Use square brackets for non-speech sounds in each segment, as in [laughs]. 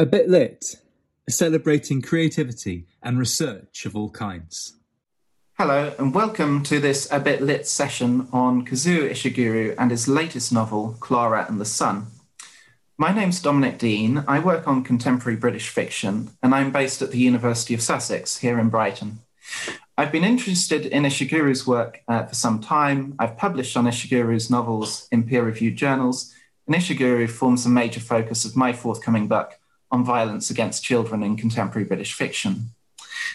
A Bit Lit, celebrating creativity and research of all kinds. Hello, and welcome to this A Bit Lit session on Kazuo Ishiguro and his latest novel, Klara and the Sun. My name's Dominic Dean. I work on contemporary British fiction, and I'm based at the University of Sussex here in Brighton. I've been interested in Ishiguro's work uh, for some time. I've published on Ishiguro's novels in peer reviewed journals, and Ishiguro forms a major focus of my forthcoming book, on violence against children in contemporary British fiction.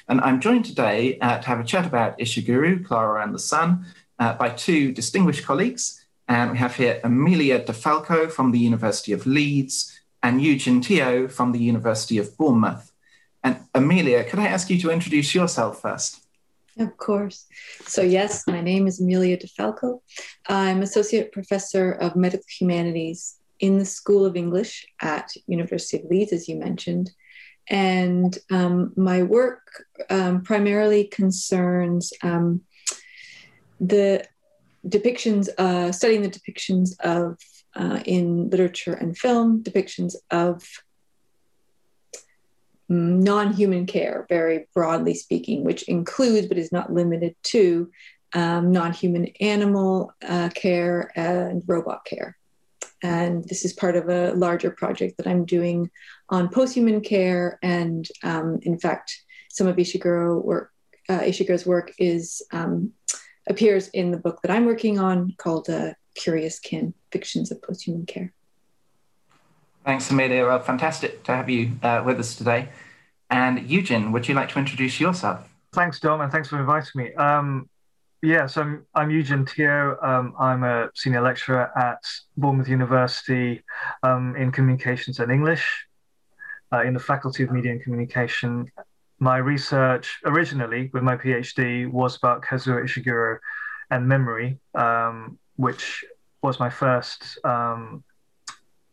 And I'm joined today uh, to have a chat about Ishiguro, Klara and the Sun, uh, by two distinguished colleagues. And we have here Amelia DeFalco from the University of Leeds and Eugen Teo from the University of Bournemouth. And Amelia, could I ask you to introduce yourself first? Of course. So, yes, my name is Amelia DeFalco. I'm Associate Professor of Medical Humanities in the School of English at University of Leeds, as you mentioned. And um, my work um, primarily concerns um, the depictions, uh, studying the depictions of, uh, in literature and film, depictions of mm, non human care, very broadly speaking, which includes but is not limited to um, non human animal uh, care and robot care. And this is part of a larger project that I'm doing on posthuman care. And um, in fact, some of Ishiguro work, uh, Ishiguro's work is um, appears in the book that I'm working on called uh, Curious Kin: Fictions of Posthuman Care. Thanks, Amelia. Well, fantastic to have you uh, with us today. And Eugen, would you like to introduce yourself? Thanks, Dom, and thanks for inviting me. Um, Yes, I'm, I'm Eugen Teo. Um, I'm a senior lecturer at Bournemouth University um, in communications and English uh, in the Faculty of Media and Communication. My research originally with my PhD was about Kazuo Ishiguro and memory, um, which was my first um,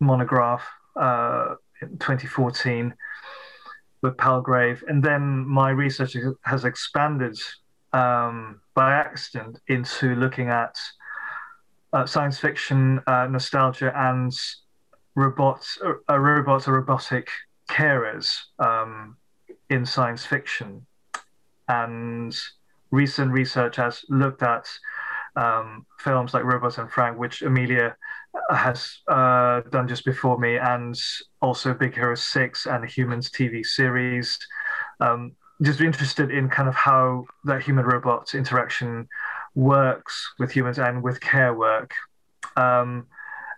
monograph uh, in 2014 with Palgrave. And then my research has expanded um, by accident into looking at uh, science fiction, uh, nostalgia, and robots, uh, robots or robotic carers um, in science fiction. And recent research has looked at um, films like Robots and Frank, which Amelia has uh, done just before me, and also Big Hero 6 and the Humans TV series. Um, just interested in kind of how that human robot interaction works with humans and with care work. Um,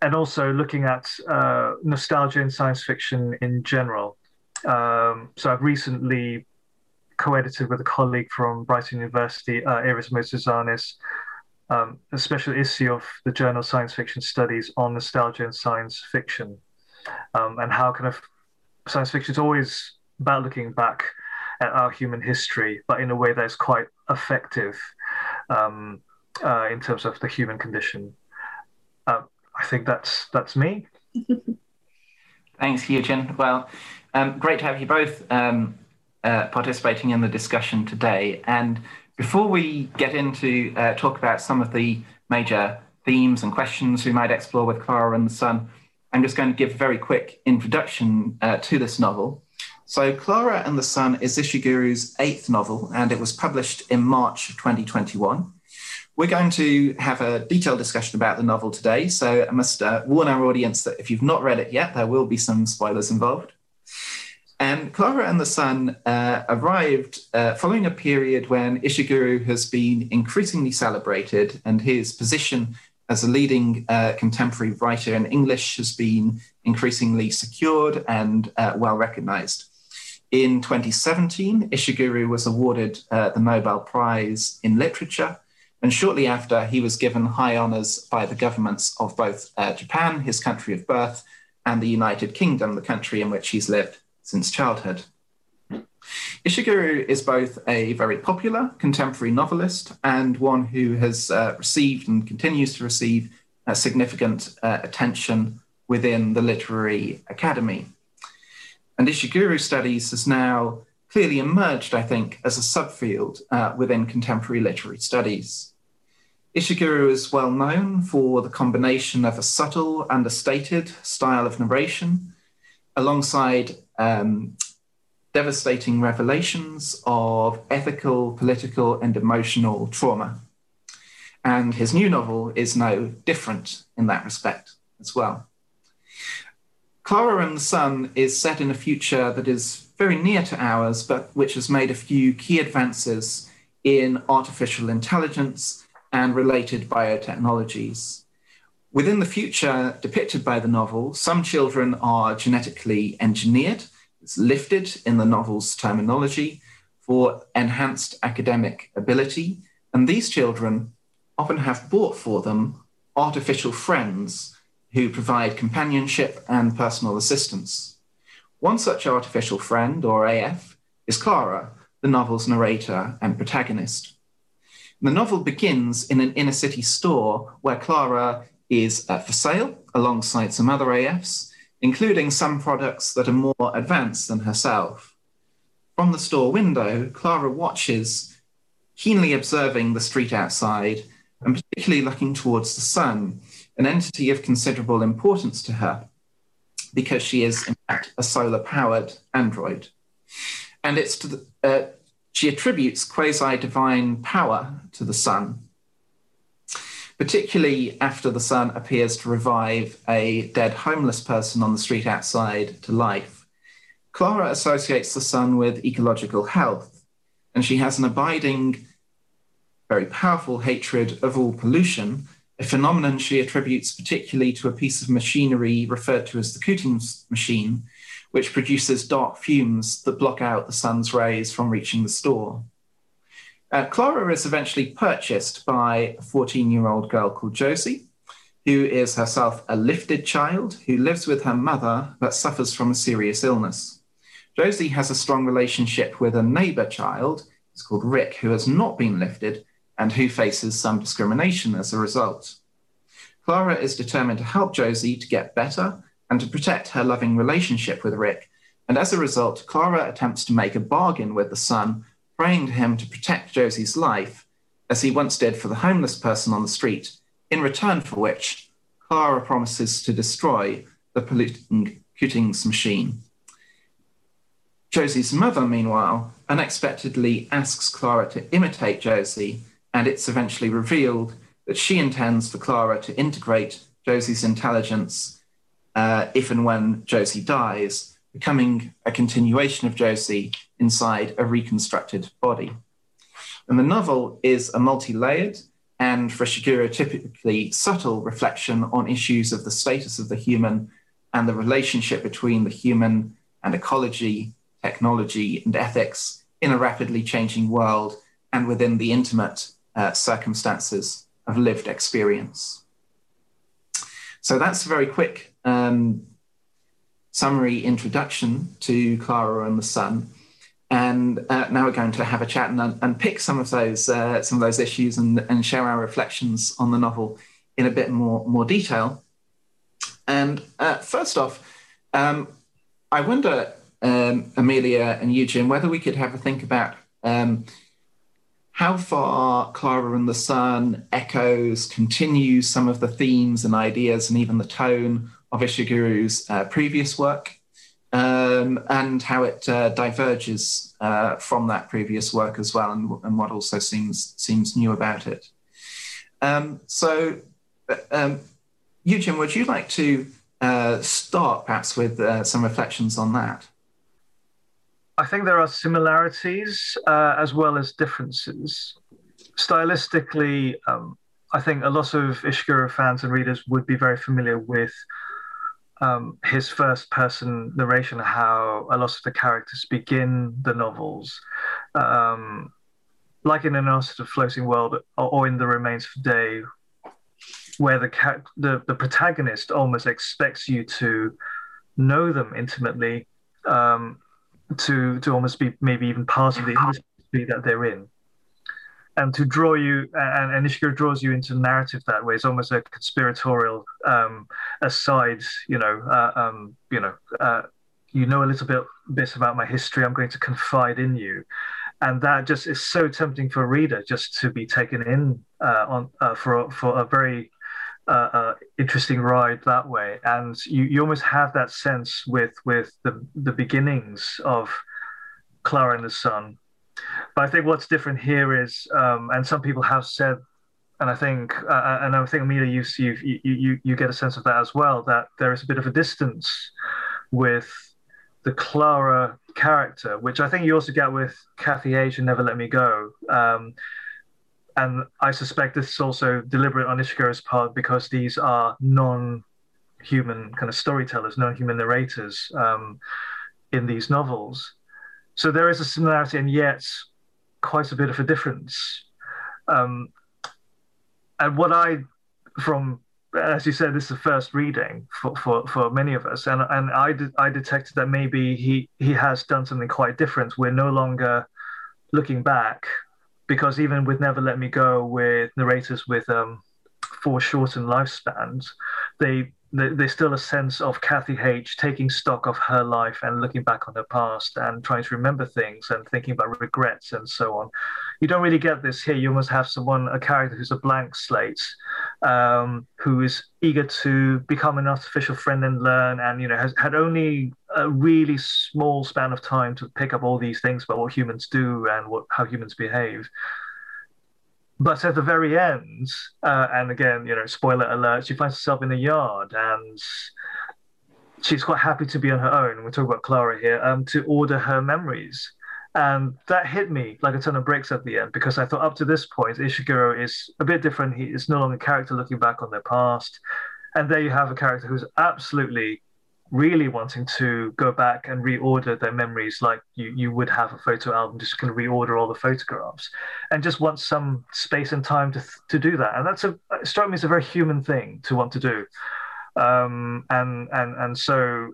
and also looking at uh, nostalgia in science fiction in general. Um, so I've recently co-edited with a colleague from Brighton University, uh, Iris Motzozanis, um, a special issue of the journal Science Fiction Studies on nostalgia in science fiction, um, and how kind of science fiction is always about looking back at our human history, but in a way that's quite effective um, uh, in terms of the human condition. Uh, I think that's that's me. [laughs] Thanks, Eugen. Well, um, great to have you both um, uh, participating in the discussion today. And before we get into uh, talk about some of the major themes and questions we might explore with Klara and the Sun, I'm just going to give a very quick introduction uh, to this novel. So, Klara and the Sun is Ishiguro's eighth novel, and it was published in March 2021. We're going to have a detailed discussion about the novel today, so I must uh, warn our audience that if you've not read it yet, there will be some spoilers involved. And Klara and the Sun uh, arrived uh, following a period when Ishiguro has been increasingly celebrated, and his position as a leading uh, contemporary writer in English has been increasingly secured and uh, well recognized. In 2017, Ishiguro was awarded uh, the Nobel Prize in Literature, and shortly after, he was given high honors by the governments of both uh, Japan, his country of birth, and the United Kingdom, the country in which he's lived since childhood. Ishiguro is both a very popular contemporary novelist and one who has uh, received and continues to receive uh, significant uh, attention within the literary academy. And Ishiguro studies has now clearly emerged, I think, as a subfield uh, within contemporary literary studies. Ishiguro is well known for the combination of a subtle, understated style of narration alongside um, devastating revelations of ethical, political, and emotional trauma. And his new novel is no different in that respect as well. Klara and the Sun is set in a future that is very near to ours, but which has made a few key advances in artificial intelligence and related biotechnologies. Within the future depicted by the novel, some children are genetically engineered, it's lifted in the novel's terminology, for enhanced academic ability. And these children often have bought for them artificial friends who provide companionship and personal assistance. One such artificial friend, or AF, is Klara, the novel's narrator and protagonist. The novel begins in an inner city store where Klara is uh, for sale alongside some other AFs, including some products that are more advanced than herself. From the store window, Klara watches, keenly observing the street outside and particularly looking towards the sun, an entity of considerable importance to her because she is, in fact, a solar powered android. And it's to the, uh, she attributes quasi divine power to the sun, particularly after the sun appears to revive a dead homeless person on the street outside to life. Klara associates the sun with ecological health, and she has an abiding, very powerful hatred of all pollution a phenomenon she attributes particularly to a piece of machinery referred to as the Cooting's machine, which produces dark fumes that block out the sun's rays from reaching the store. Uh, Klara is eventually purchased by a 14 year old girl called Josie, who is herself a lifted child who lives with her mother but suffers from a serious illness. Josie has a strong relationship with a neighbor child, it's called Rick, who has not been lifted and who faces some discrimination as a result. Klara is determined to help Josie to get better and to protect her loving relationship with Rick. And as a result, Klara attempts to make a bargain with the sun, praying to him to protect Josie's life, as he once did for the homeless person on the street, in return for which Klara promises to destroy the polluting Cooting's machine. Josie's mother, meanwhile, unexpectedly asks Klara to imitate Josie and it's eventually revealed that she intends for Klara to integrate Josie's intelligence uh, if and when Josie dies, becoming a continuation of Josie inside a reconstructed body. And the novel is a multi layered and, for Ishiguro, typically subtle reflection on issues of the status of the human and the relationship between the human and ecology, technology, and ethics in a rapidly changing world and within the intimate uh, circumstances of lived experience. So that's a very quick um, summary introduction to Klara and the Sun. And uh, now we're going to have a chat and, pick some of those uh, some of those issues and, and share our reflections on the novel in a bit more more detail. And uh, first off, um, I wonder, um, Amelia and Eugen, whether we could have a think about um, how far Klara and the Sun echoes, continues some of the themes and ideas and even the tone of Ishiguro's uh, previous work, um, and how it uh, diverges uh, from that previous work as well, and, and, what also seems seems new about it. Um, so, um, Eugen, would you like to uh, start perhaps with uh, some reflections on that? I think there are similarities uh, as well as differences. Stylistically, um, I think a lot of Ishiguro fans and readers would be very familiar with um, his first person narration, how a lot of the characters begin the novels. Um, like in An Uncharted Floating World or, in The Remains of the Day, where the, the, the protagonist almost expects you to know them intimately um, to to almost be maybe even part of the industry that they're in and to draw you and, and Ishiguro draws you into narrative that way. It's almost a conspiratorial um, aside. You know, uh, um, you know, uh, you know a little bit bit about my history. I'm going to confide in you, and that just is so tempting for a reader just to be taken in uh, on uh, for for a very uh, interesting ride that way, and you, you almost have that sense with with the the beginnings of Klara and the Sun. But I think what's different here is, um, and some people have said, and I think, uh, uh and I think Amelia, you, you you you get a sense of that as well, that there is a bit of a distance with the Klara character, which I think you also get with Kathy H and Never Let Me Go. Um, and I suspect this is also deliberate on Ishiguro's part because these are non-human kind of storytellers, non-human narrators um, in these novels. So there is a similarity and yet quite a bit of a difference. Um, and what I, from as you said, this is the first reading for, for, for many of us, and and I did, I detected that maybe he he has done something quite different. We're no longer looking back because even with Never Let Me Go, with narrators with um, foreshortened lifespans, they there's still a sense of Kathy H taking stock of her life and looking back on her past and trying to remember things and thinking about regrets and so on. You don't really get this here. You almost have someone, a character who's a blank slate, um, who is eager to become an artificial friend and learn, and you know has had only a really small span of time to pick up all these things about what humans do and what how humans behave. But at the very end, uh, and again, you know, spoiler alert, she finds herself in a yard and she's quite happy to be on her own. We're talking about Klara here, um, to order her memories. And that hit me like a ton of bricks at the end because I thought up to this point, Ishiguro is a bit different. He is no longer a character looking back on their past. And there you have a character who's absolutely really wanting to go back and reorder their memories like you, you would have a photo album, just kind of reorder all the photographs and just want some space and time to, to do that. And that's a, it struck me as a very human thing to want to do. Um, and, and, and so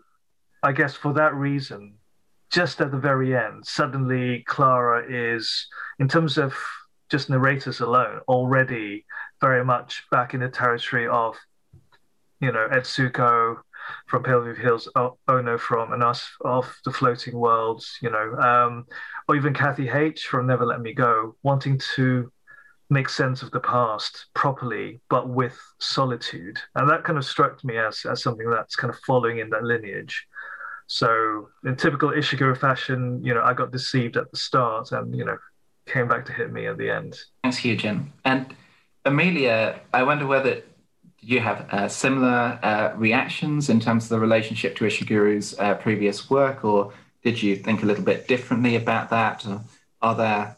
I guess for that reason, just at the very end, suddenly Klara is, in terms of just narrators alone, already very much back in the territory of, you know, Etsuko, from Pale Hills, Ono from An Artist of the Floating Worlds, you know, um, or even Kathy H from Never Let Me Go, wanting to make sense of the past properly, but with solitude, and that kind of struck me as as something that's kind of following in that lineage. So, in typical Ishiguro fashion, you know, I got deceived at the start, and you know, came back to hit me at the end. Thanks, Eugen. And Amelia, I wonder whether you have uh, similar uh, reactions in terms of the relationship to Ishiguro's uh, previous work, or did you think a little bit differently about that? Or are there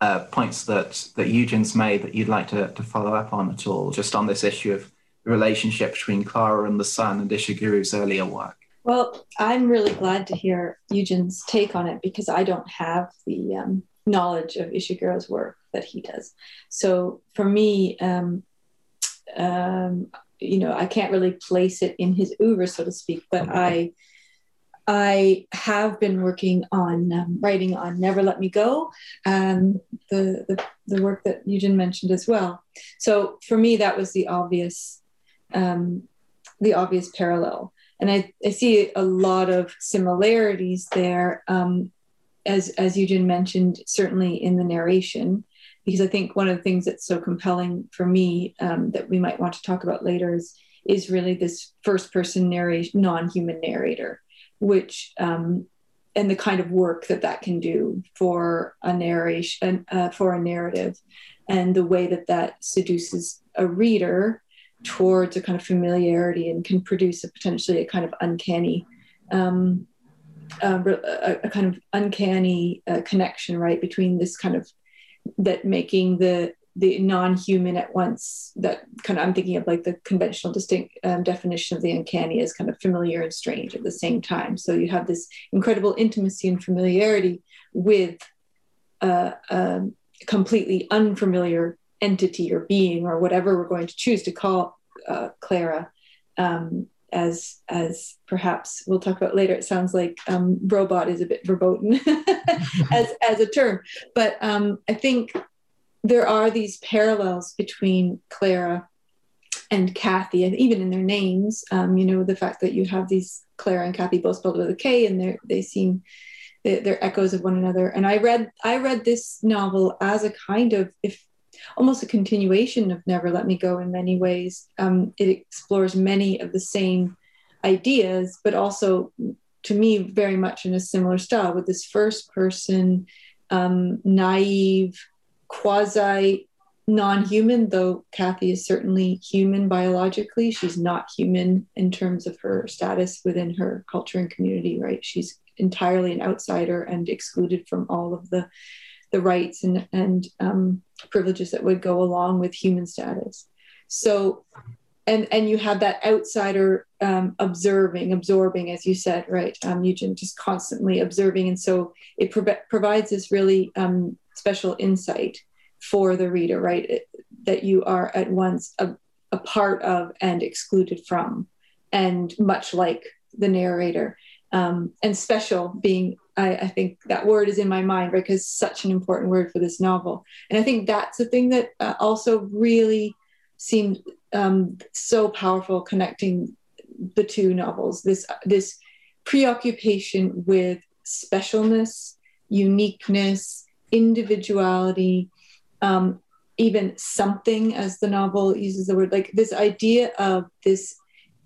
uh, points that, that Eugen's made that you'd like to, to follow up on at all, just on this issue of the relationship between Klara and the Sun and Ishiguro's earlier work? Well, I'm really glad to hear Eugen's take on it because I don't have the um, knowledge of Ishiguro's work that he does. So for me, um, um, you know, I can't really place it in his oeuvre, so to speak, but I I have been working on um, writing on Never Let Me Go, um, the, the, the work that Eugen mentioned as well. So for me, that was the obvious um, the obvious parallel, and I, I see a lot of similarities there. Um, as as Eugen mentioned, certainly in the narration, because I think one of the things that's so compelling for me um, that we might want to talk about later is is really this first person narration, non-human narrator, which um, and the kind of work that that can do for a narration uh, for a narrative, and the way that that seduces a reader towards a kind of familiarity and can produce a potentially a kind of uncanny um, uh, a, a, kind of uncanny uh, connection right between this kind of that making the the non-human at once that kind of i'm thinking of like the conventional distinct um, definition of the uncanny as kind of familiar and strange at the same time. So you have this incredible intimacy and familiarity with uh, a completely unfamiliar entity or being or whatever we're going to choose to call uh, Klara um, as as perhaps we'll talk about later. It sounds like um, robot is a bit verboten [laughs] as as a term, but um, I think there are these parallels between Klara and Kathy, and even in their names. Um, you know, the fact that you have these Klara and Kathy both spelled with a K, and they they seem they're echoes of one another. And I read I read this novel as a kind of if almost a continuation of Never Let Me Go in many ways. Um, it explores many of the same ideas, but also, to me, very much in a similar style with this first person, um, naive, quasi non human, though Kathy is certainly human biologically. She's not human in terms of her status within her culture and community, right? She's entirely an outsider and excluded from all of the the rights and and um, privileges that would go along with human status. So, and and you have that outsider um, observing, absorbing, as you said, right, um, Eugen, just constantly observing, and so it pro- provides this really um, special insight for the reader, right, it, that you are at once a, a part of and excluded from, and much like the narrator um, and special being I, I, think that word is in my mind right? Because such an important word for this novel. And i think that's the thing that uh, also really seemed um, so powerful connecting the two novels. This this preoccupation with specialness uniqueness individuality um, even something as the novel uses the word like this idea of this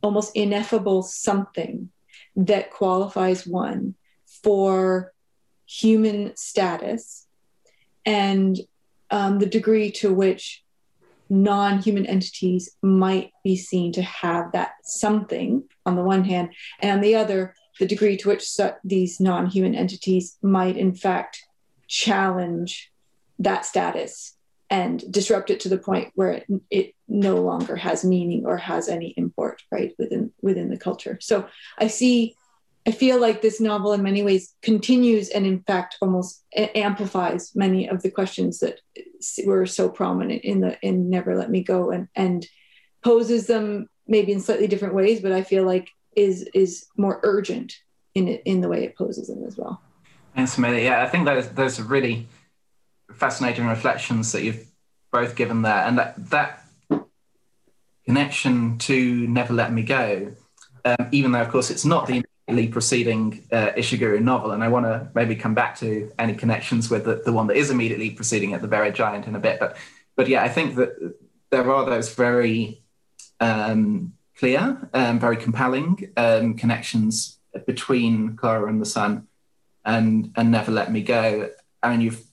almost ineffable something that qualifies one for human status and um, the degree to which non human entities might be seen to have that something on the one hand, and on the other, the degree to which these non human entities might, in fact, challenge that status and disrupt it to the point where it, it no longer has meaning or has any import right within within the culture. So i see i feel like this novel in many ways continues and in fact almost amplifies many of the questions that were so prominent in the in never let me go and and poses them maybe in slightly different ways but i feel like is is more urgent in in the way it poses them as well thanks Amelia. yeah i think those those are really fascinating reflections that you've both given there, and that that connection to Never Let Me Go, um, even though of course it's not the preceding uh, Ishiguro novel, and I want to maybe come back to any connections with the, the one that is immediately preceding it, The Buried Giant, in a bit. But but yeah, I think that there are those very um, clear, um, very compelling um, connections between Klara and the Sun and and Never Let Me Go. I mean, you've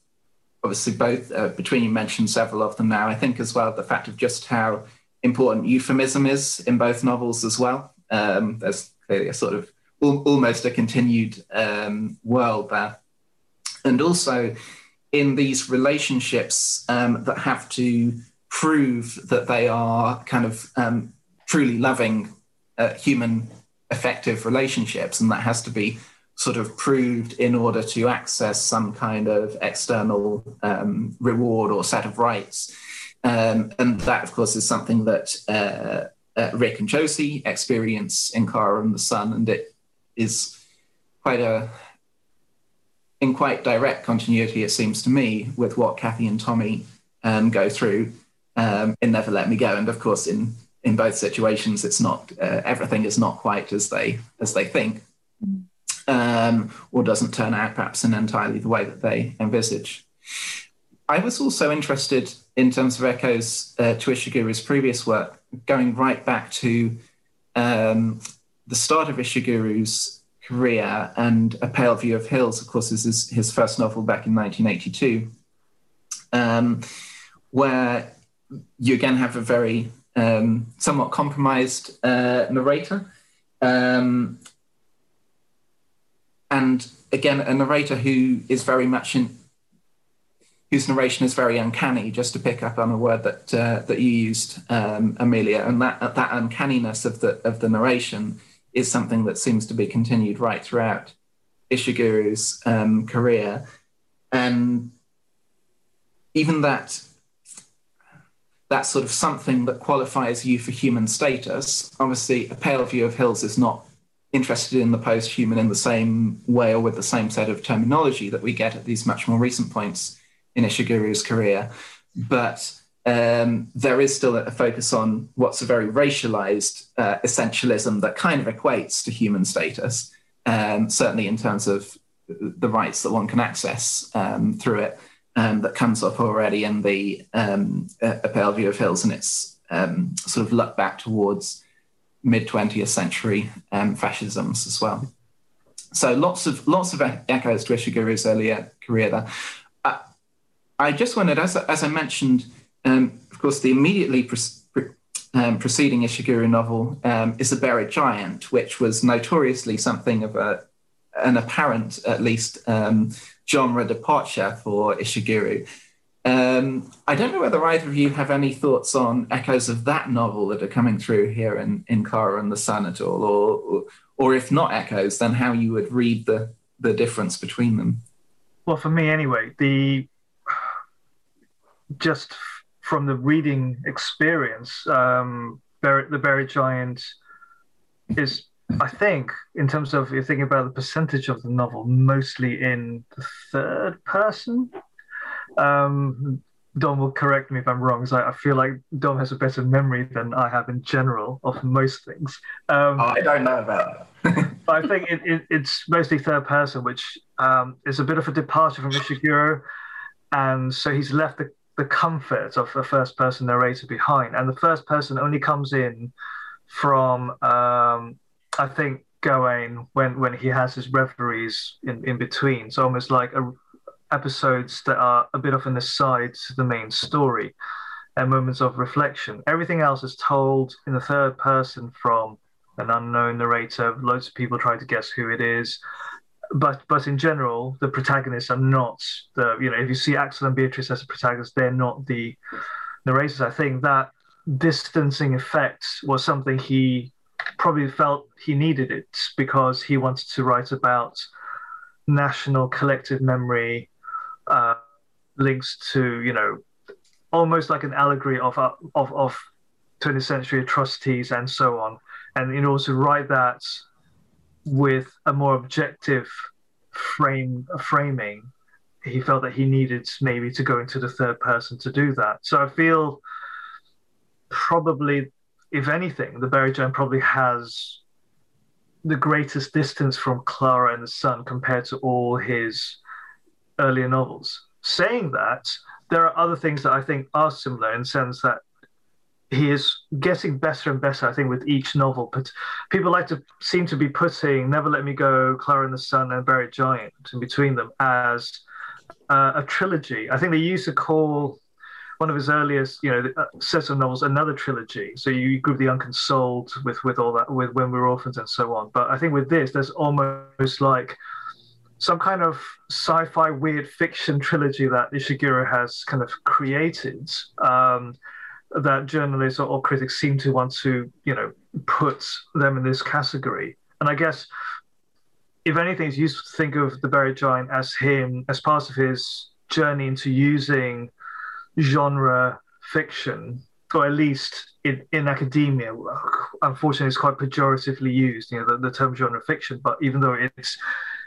obviously both uh, between you mentioned several of them now. I think as well the fact of just how important euphemism is in both novels as well. Um, there's clearly a sort of al- almost a continued um, world there, and also in these relationships um, that have to prove that they are kind of um, truly loving uh, human effective relationships, and that has to be sort of proved in order to access some kind of external um, reward or set of rights. Um, and that, of course, is something that uh, uh, Rick and Josie experience in Klara and the Sun, and it is quite a in quite direct continuity, it seems to me, with what Kathy and Tommy um, go through um, in Never Let Me Go. And of course, in in both situations, it's not uh, everything is not quite as they as they think. Um, or doesn't turn out perhaps in entirely the way that they envisage. I was also interested in terms of echoes uh, to Ishiguro's previous work, going right back to um, the start of Ishiguro's career and A Pale View of Hills, of course, is his, his first novel back in 1982, um, where you again have a very um, somewhat compromised uh, narrator. Um, and again, a narrator who is very much in whose narration is very uncanny. Just to pick up on a word that uh, that you used, um, Amelia, and that that uncanniness of the of the narration is something that seems to be continued right throughout Ishiguro's um, career, and even that that sort of something that qualifies you for human status. Obviously, a pale view of hills is not interested in the post-human in the same way or with the same set of terminology that we get at these much more recent points in Ishiguro's career. But um, there is still a focus on what's a very racialized uh, essentialism that kind of equates to human status, um, certainly in terms of the rights that one can access um, through it. um, that comes up already in the um, A Pale View of Hills and its um, sort of look back towards mid 20th century um, fascisms as well. So lots of lots of echoes to Ishiguro's earlier career there. Uh, I just wondered, as, as I mentioned, um, of course, the immediately pre- um, preceding Ishiguro novel um, is The Buried Giant, which was notoriously something of a, an apparent, at least, um, genre departure for Ishiguro. Um, I don't know whether either of you have any thoughts on echoes of that novel that are coming through here in, in Klara and the Sun at all, or, or if not echoes, then how you would read the, the difference between them. Well, for me anyway, the just from the reading experience, um, the Buried Giant is, I think, in terms of you're thinking about the percentage of the novel, mostly in the third person. Um, Dom will correct me if I'm wrong, because I, I, feel like Dom has a better memory than I have in general of most things. Um, I don't know about that. [laughs] I think it, it, it's mostly third person, which um, is a bit of a departure from Ishiguro. And so he's left the, the comfort of a first person narrator behind. And the first person only comes in from, um, I think, Gawain when, when he has his reveries in, in between. So almost like a episodes that are a bit of an aside to the main story and moments of reflection. Everything else is told in the third person from an unknown narrator. Loads of people try to guess who it is. But but in general, the protagonists are not the you know if you see Axel and Beatrice as the protagonists, they're not the narrators. I think that distancing effect was something he probably felt he needed it because he wanted to write about national collective memory uh, links to you know almost like an allegory of uh, of of 20th century atrocities and so on, and in order to write that with a more objective frame framing, he felt that he needed maybe to go into the third person to do that. So I feel probably, if anything, the Buried Giant probably has the greatest distance from Klara and the Sun compared to all his earlier novels. Saying that, there are other things that I think are similar in the sense that he is getting better and better, I think, with each novel. But people like to seem to be putting Never Let Me Go, Klara and the Sun, and Buried Giant in between them as uh, a trilogy. I think they used to call one of his earliest, you know, uh, sets of novels another trilogy. So you group the Unconsoled with with all that, with When We're Orphans and so on. But I think with this, there's almost like some kind of sci-fi weird fiction trilogy that Ishiguro has kind of created um, that journalists or, or, critics seem to want to, you know, put them in this category. And I guess, if anything, it's useful to think of the Buried Giant as him as part of his journey into using genre fiction, or at least in, in academia. Unfortunately, it's quite pejoratively used, you know, the, the term genre fiction. But even though it's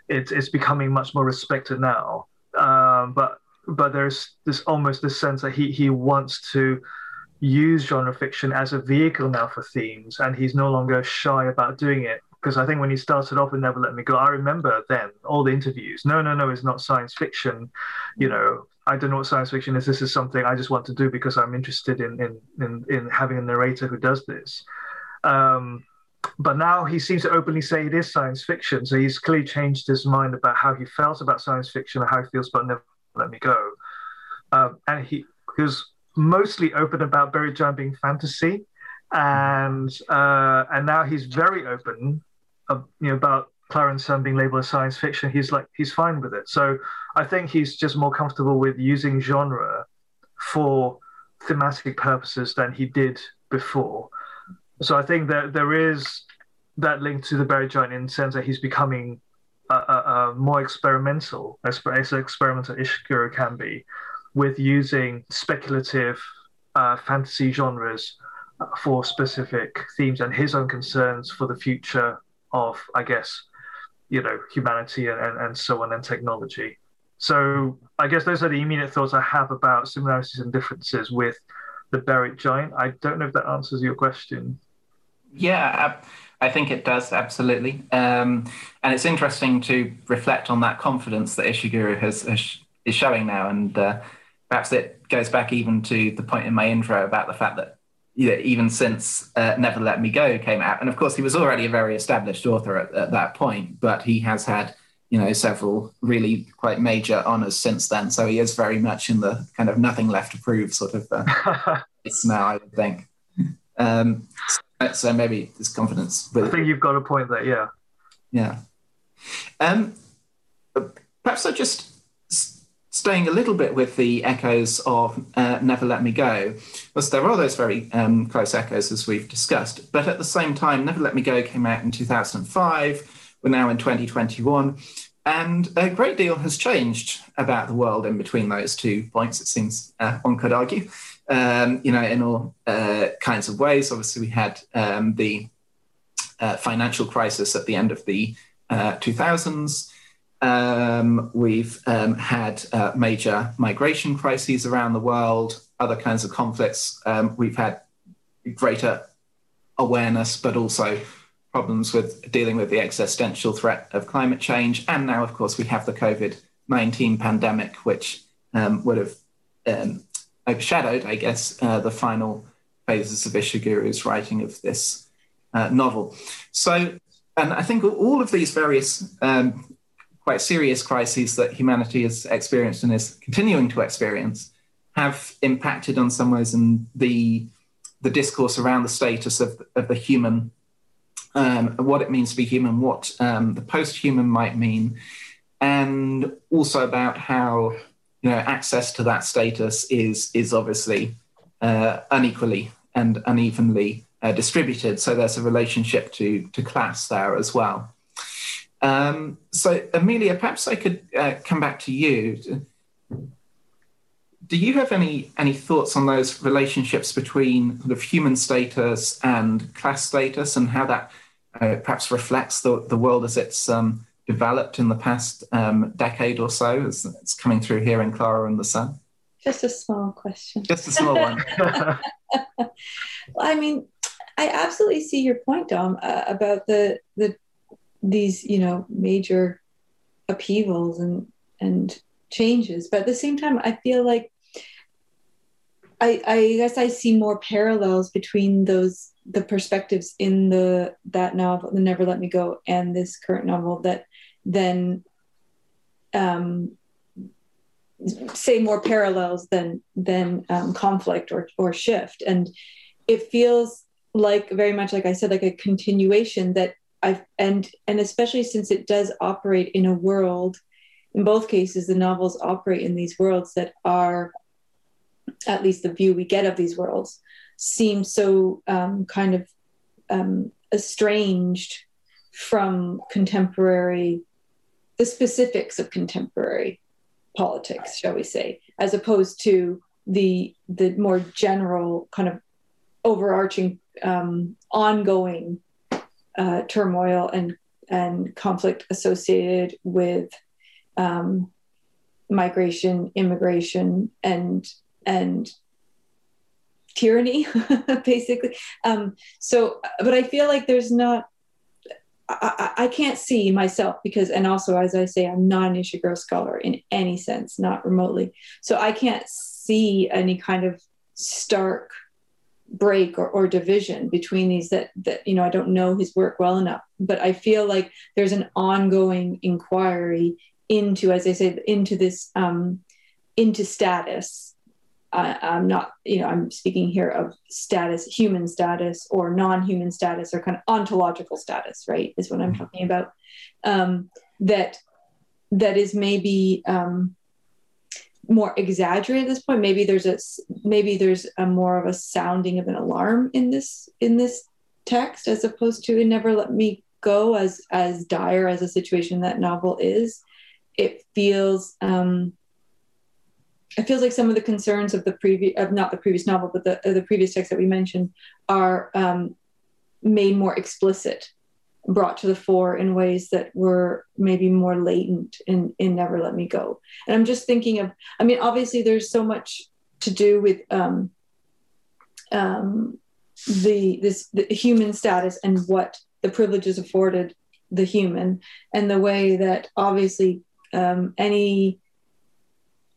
it's it's becoming much more respected now. Um, but but there's this almost this sense that he he wants to use genre fiction as a vehicle now for themes, and he's no longer shy about doing it. Because I think when he started off with Never Let Me Go, I remember then all the interviews. No, no, no, it's not science fiction. You know, I don't know what science fiction is. This is something I just want to do because I'm interested in in in, in having a narrator who does this. Um, but now he seems to openly say it is science fiction. So he's clearly changed his mind about how he felt about science fiction and how he feels about Never Let Me Go. Um, and he, was mostly open about Buried Giant being fantasy, and uh, and now he's very open, uh, you know, about Clarence Sun being labeled as science fiction. He's like he's fine with it. So I think he's just more comfortable with using genre for thematic purposes than he did before. So I think that there is that link to the Buried Giant in the sense that he's becoming a, a, a more experimental, as, as experimental Ishiguro can be, with using speculative uh, fantasy genres for specific themes and his own concerns for the future of, I guess, you know, humanity and, and, and so on and technology. So I guess those are the immediate thoughts I have about similarities and differences with the Buried Giant. I don't know if that answers your question. Yeah, I think it does absolutely, um, and it's interesting to reflect on that confidence that Ishiguro has, has is showing now, and uh, perhaps it goes back even to the point in my intro about the fact that you know, even since uh, Never Let Me Go came out, and of course he was already a very established author at, at that point, but he has had you know several really quite major honors since then. So he is very much in the kind of nothing left to prove sort of uh, [laughs] now, I would think. Um, so maybe this confidence. With, I think you've got a point there. Yeah. Yeah. Um, perhaps I just staying a little bit with the echoes of uh, Never Let Me Go, was there are those very um, close echoes as we've discussed, but at the same time, Never Let Me Go came out in 2005. We're now in 2021, and a great deal has changed about the world in between those two points. It seems uh, one could argue, um, you know, in all uh, kinds of ways. Obviously, we had um, the uh, financial crisis at the end of the 2000s. Um, we've um, had uh, major migration crises around the world, other kinds of conflicts. Um, we've had greater awareness, but also problems with dealing with the existential threat of climate change. And now, of course, we have the COVID 19 pandemic, which um, would have um, overshadowed, I guess, uh, the final phases of Ishiguro's writing of this uh, novel. So, and I think all of these various um, quite serious crises that humanity has experienced and is continuing to experience have impacted on some ways in the the discourse around the status of, of the human, um, what it means to be human, what um, the post-human might mean, and also about how you know access to that status is is obviously uh, unequally and unevenly uh, distributed. So there's a relationship to to class there as well. Um, so, Amelia, perhaps I could uh, come back to you. Do you have any any thoughts on those relationships between sort of human status and class status, and how that uh, perhaps reflects the, the world as it's um, developed in the past um, decade or so, as it's coming through here in Klara and the Sun? Just a small question. Just a small one. [laughs] [laughs] well, I mean, I absolutely see your point, Dom, uh, about the the these you know major upheavals and and changes. But at the same time i feel like i i guess i see more parallels between those the perspectives in the that novel the never let me go and this current novel that then um say more parallels than than um, conflict or or shift. And it feels like very much like i said like a continuation that I've and and especially since it does operate in a world, in both cases, the novels operate in these worlds that are, at least the view we get of these worlds, seem so um, kind of um, estranged from contemporary, the specifics of contemporary politics, shall we say, as opposed to the the more general kind of overarching um, ongoing uh, turmoil and and conflict associated with um, migration, immigration, and and tyranny, [laughs] basically. Um, so, but I feel like there's not. I, I, can't see myself because, and also as I say, I'm not an issue Ishiguro scholar in any sense, not remotely. So I can't see any kind of stark break or, or division between these that that you know i don't know his work well enough but i feel like there's an ongoing inquiry into as i say into this um into status I, i'm not you know i'm speaking here of status human status or non-human status or kind of ontological status right is what i'm mm-hmm. talking about um that that is maybe um more exaggerated at this point. Maybe there's a maybe there's a more of a sounding of an alarm in this in this text as opposed to it never let me go as as dire as a situation that novel is. It feels um it feels like some of the concerns of the previous of not the previous novel but the the previous text that we mentioned are um made more explicit brought to the fore in ways that were maybe more latent in in Never Let Me Go. And I'm just thinking of, I mean, obviously there's so much to do with um, um, the this the human status and what the privileges afforded the human, and the way that obviously um, any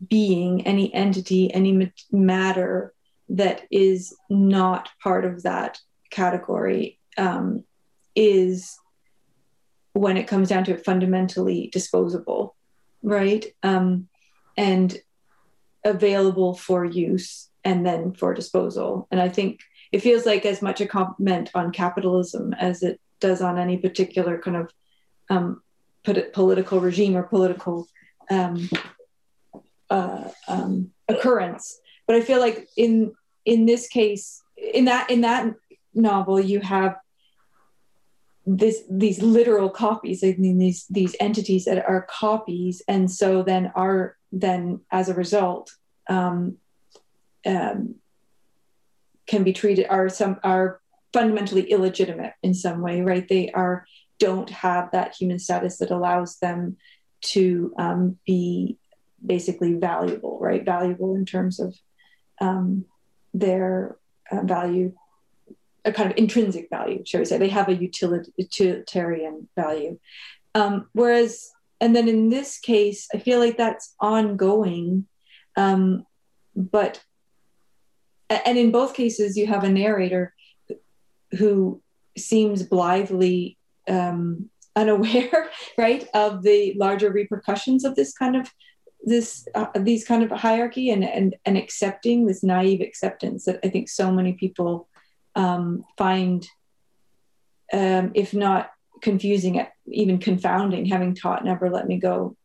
being, any entity, any matter that is not part of that category um, is, when it comes down to it, fundamentally disposable, right? Um, and available for use and then for disposal. And I think it feels like as much a comment on capitalism as it does on any particular kind of um, political regime or political um, uh, um, occurrence. But I feel like in in this case, in that in that novel, you have this these literal copies. I mean, these these entities that are copies, and so then are then as a result um, um, can be treated are some are fundamentally illegitimate in some way, right? They are don't have that human status that allows them to um, be basically valuable, right? Valuable in terms of um, their uh, value, a kind of intrinsic value, shall we say? They have a utilitarian value. Um, whereas, and then in this case, I feel like that's ongoing, um, but and in both cases, you have a narrator who seems blithely um, [laughs] unaware, right, of the larger repercussions of this kind of this uh, these kind of hierarchy and, and and accepting this naive acceptance that I think so many people um, find, um, if not confusing, even confounding. Having taught "Never Let Me Go"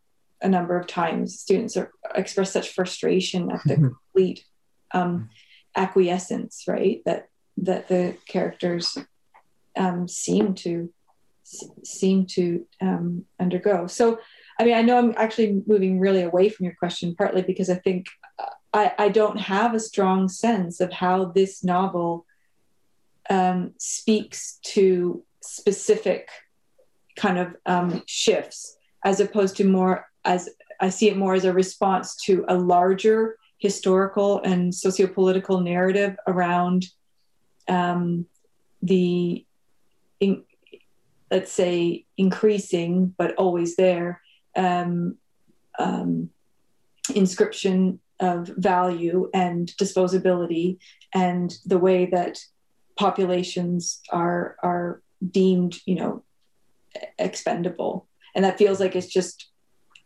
a number of times, students are, express such frustration at the [laughs] complete um, acquiescence, right? That that the characters um, seem to seem to um, undergo. So, I mean, I know I'm actually moving really away from your question, partly because I think uh, I, I don't have a strong sense of how this novel um, speaks to specific kind of um, shifts, as opposed to more as I see it more as a response to a larger historical and sociopolitical narrative around um, the, in, let's say, increasing but always there um, um, inscription of value and disposability and the way that populations are are deemed, you know, expendable. And that feels like it's just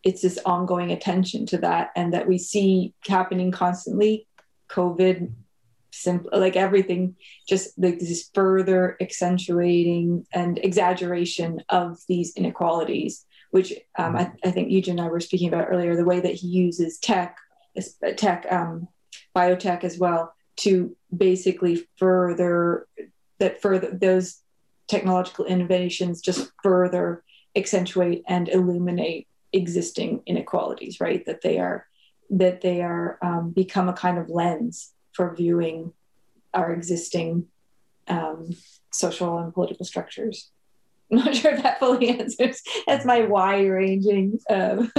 it's this ongoing attention to that and that we see happening constantly covid simple like everything just like this further accentuating and exaggeration of these inequalities which um, I, I, think Eugen and I were speaking about earlier, the way that he uses tech, tech, um, biotech as well, to basically further that further those technological innovations just further accentuate and illuminate existing inequalities, right? That they are that they are um, become a kind of lens for viewing our existing um, social and political structures. [laughs] I'm not sure if that fully [laughs] answers. That's my wide ranging, um,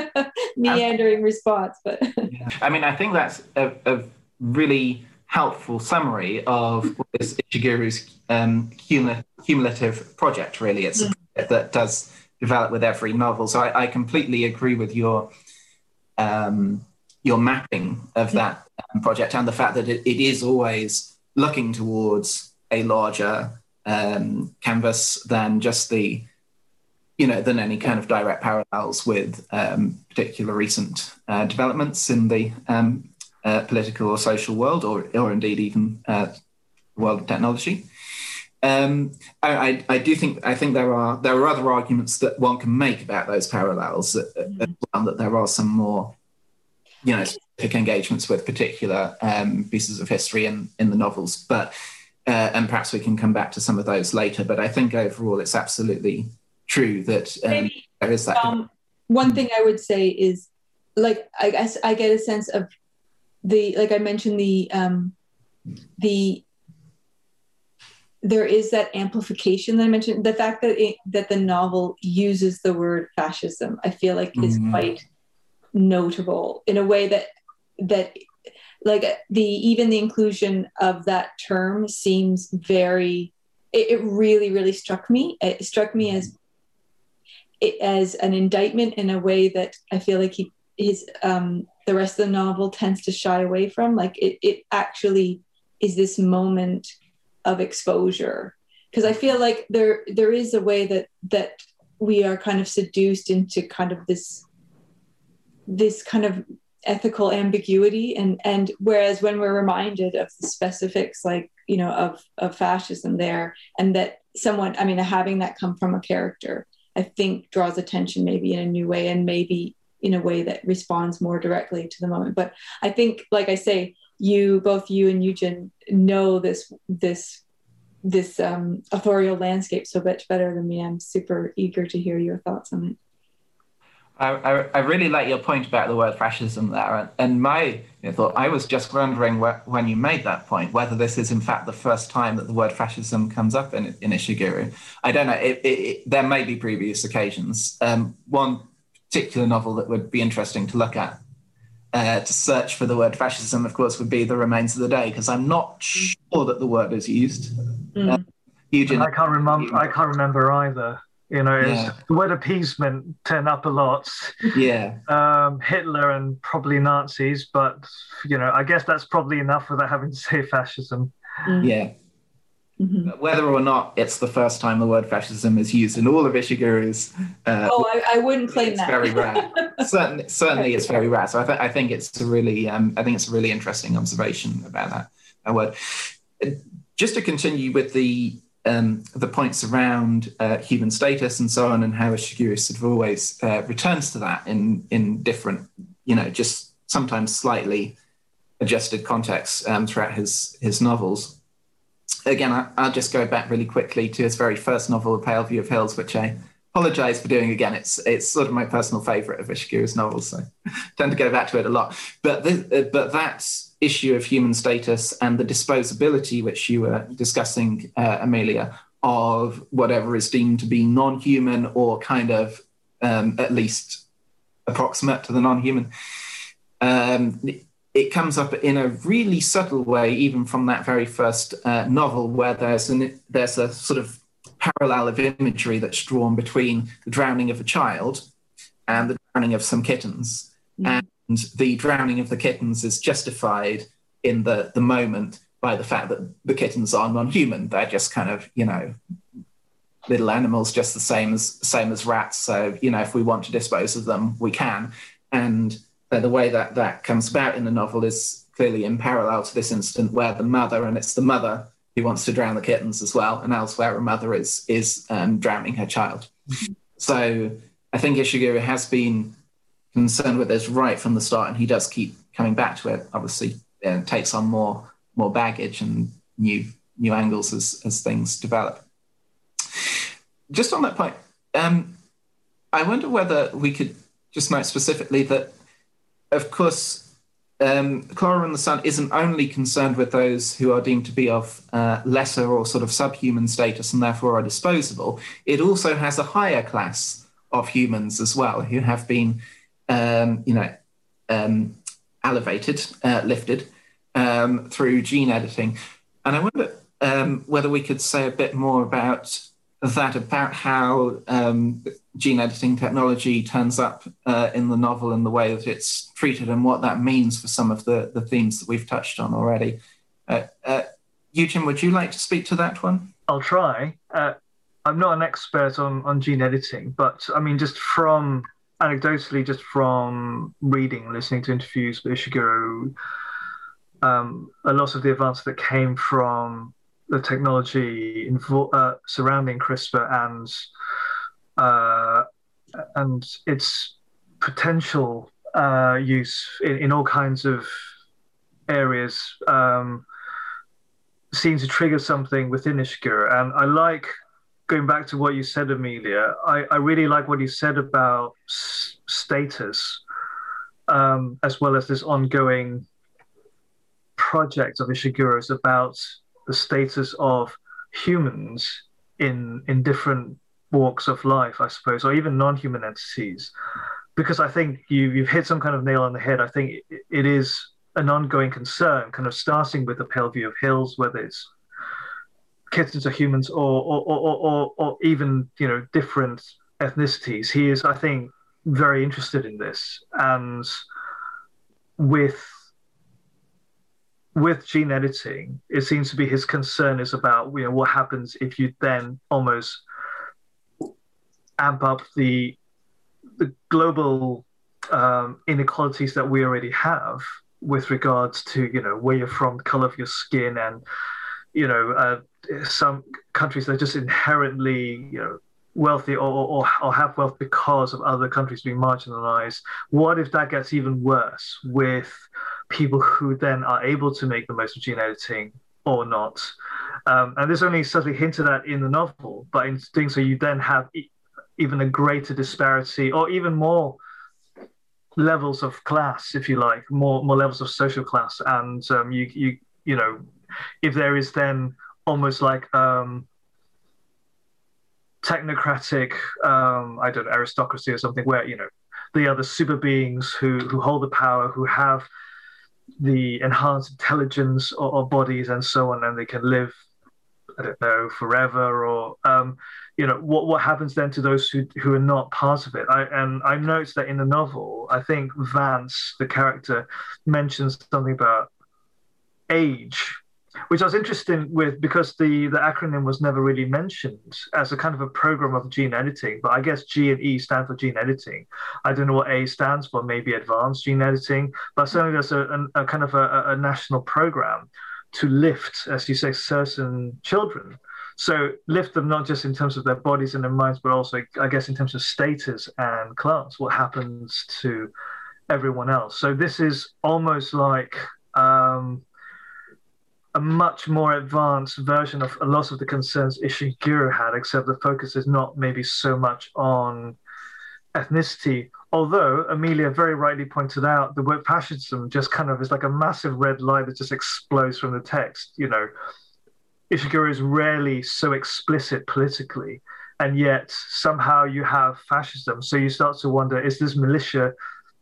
[laughs] meandering response. But yeah. I mean, I think that's a, a really helpful summary of this Ishiguro's um, cumulative project. Really, it's mm-hmm. that does develop with every novel. So I, I completely agree with your um, your mapping of mm-hmm. that um, project and the fact that it, it is always looking towards a larger um, canvas than just the you know than any kind of direct parallels with um, particular recent uh, developments in the um, uh, political or social world or or indeed even uh, world of technology. Um, I, I, do think I think there are there are other arguments that one can make about those parallels that, mm-hmm. that there are some more you know specific engagements with particular um, pieces of history in in the novels, but uh, and perhaps we can come back to some of those later. But I think overall it's absolutely true that um, Maybe, there is that. Um, one thing I would say is like I guess I get a sense of the like I mentioned the um, the there is that amplification that I mentioned. The fact that it, that the novel uses the word fascism, I feel like mm-hmm. is quite notable in a way that that like the even the inclusion of that term seems very. It, it really really struck me. It struck me as as an indictment in a way that I feel like he his um, the rest of the novel tends to shy away from. Like it, it actually is this moment of exposure because I feel like there there is a way that that we are kind of seduced into kind of this this kind of ethical ambiguity and and whereas when we're reminded of the specifics like you know of of fascism there and that someone i mean having that come from a character i think draws attention maybe in a new way and maybe in a way that responds more directly to the moment but i think like i say you both you and eugen know this this this um, authorial landscape so much better than me i'm super eager to hear your thoughts on it I, I, I, really like your point about the word fascism there. And my you know, thought, I was just wondering wh- when you made that point, whether this is in fact the first time that the word fascism comes up in, in Ishiguro. I don't know. It, it, it, there may be previous occasions. Um, one particular novel that would be interesting to look at, uh, to search for the word fascism, of course, would be The Remains of the Day, because I'm not sure that the word is used. Mm. Uh, Eugen, I can't remember. I can't remember either. You know, yeah. the word appeasement turn up a lot. Yeah. Um, Hitler and probably Nazis, but you know, I guess that's probably enough without having to say fascism. Mm. Yeah. Mm-hmm. Whether or not it's the first time the word fascism is used in all of Ishiguro's. Uh, oh, I, I, wouldn't claim it's that. very rare. [laughs] certainly, certainly, it's very rare. So I, th- I think it's a really, um, I think it's a really interesting observation about that, that word. Just to continue with the um, the points around uh, human status and so on, and how Ishiguro sort of always uh, returns to that in in different, you know, just sometimes slightly adjusted contexts um, throughout his his novels. Again, I, will just go back really quickly to his very first novel, A Pale View of Hills, which I apologize for doing again. It's it's sort of my personal favorite of Ishiguro's novels, so I [laughs] tend to go back to it a lot. But uh, but that's issue of human status and the disposability, which you were discussing, uh, Amelia, of whatever is deemed to be non human or kind of um, at least approximate to the non human. Um, it comes up in a really subtle way, even from that very first uh, novel, where there's an, there's a sort of parallel of imagery that's drawn between the drowning of a child and the drowning of some kittens. Mm. And and the drowning of the kittens is justified in the, the moment by the fact that the kittens are non-human. They're just kind of, you know, little animals, just the same as same as rats. So, you know, if we want to dispose of them, we can. And the way that that comes about in the novel is clearly in parallel to this incident where the mother, and it's the mother who wants to drown the kittens as well, and elsewhere a mother is is um, drowning her child. So I think Ishiguro has been concerned with this right from the start, and he does keep coming back to it. Obviously, and takes on more more baggage and new new angles as as things develop. Just on that point, um, I wonder whether we could just note specifically that, of course, um, Klara and the Sun isn't only concerned with those who are deemed to be of uh, lesser or sort of subhuman status and therefore are disposable. It also has a higher class of humans as well who have been um, you know, um, elevated, uh, lifted um, through gene editing. And I wonder um, whether we could say a bit more about that, about how um, gene editing technology turns up uh, in the novel and the way that it's treated and what that means for some of the, the themes that we've touched on already. Uh, uh, Eugen, would you like to speak to that one? I'll try. Uh, I'm not an expert on, on gene editing, but I mean, just from anecdotally, just from reading, listening to interviews with Ishiguro, um, a lot of the advances that came from the technology invo- uh, surrounding CRISPR and uh, and its potential uh, use in, in, all kinds of areas um, seem to trigger something within Ishiguro. And I like going back to what you said, Amelia, I, I really like what you said about s- status, um, as well as this ongoing project of Ishiguro's about the status of humans in in different walks of life, I suppose, or even non-human entities. Because I think you you've hit some kind of nail on the head. I think it, it is an ongoing concern, kind of starting with the pale view of hills, whether it's kittens or humans or or, or, or, or even you know different ethnicities. He is, I think, very interested in this, and with with gene editing, it seems to be his concern is about you know what happens if you then almost amp up the the global um, inequalities that we already have with regards to you know where you're from, color of your skin, and you know uh, some countries that are just inherently you know wealthy or, or, or have wealth because of other countries being marginalized. What if that gets even worse with people who then are able to make the most of gene editing or not? Um, and there's only subtly hinted at in the novel, but in doing so, you then have even a greater disparity or even more levels of class, if you like, more more levels of social class, and um, you you you know, if there is then almost like um, technocratic, um, I don't know, aristocracy or something, where you know the super beings who who hold the power, who have the enhanced intelligence of, of bodies and so on, and they can live, I don't know, forever or um, you know what what happens then to those who who are not part of it? I and i noticed that in the novel i think vance the character mentions something about age which i was interested with because the the acronym was never really mentioned as a kind of a program of gene editing but i guess g and e stand for gene editing. I don't know what a stands for maybe advanced gene editing but certainly there's a, a, a kind of a, a national program to lift as you say certain children so lift them not just in terms of their bodies and their minds, but also, I guess, in terms of status and class. What happens to everyone else? So this is almost like um, a much more advanced version of a lot of the concerns Ishiguro had, except the focus is not maybe so much on ethnicity. Although Amelia very rightly pointed out, the word fascism just kind of is like a massive red light that just explodes from the text. You know, Ishiguro is rarely so explicit politically, and yet somehow you have fascism. So you start to wonder: is this militia,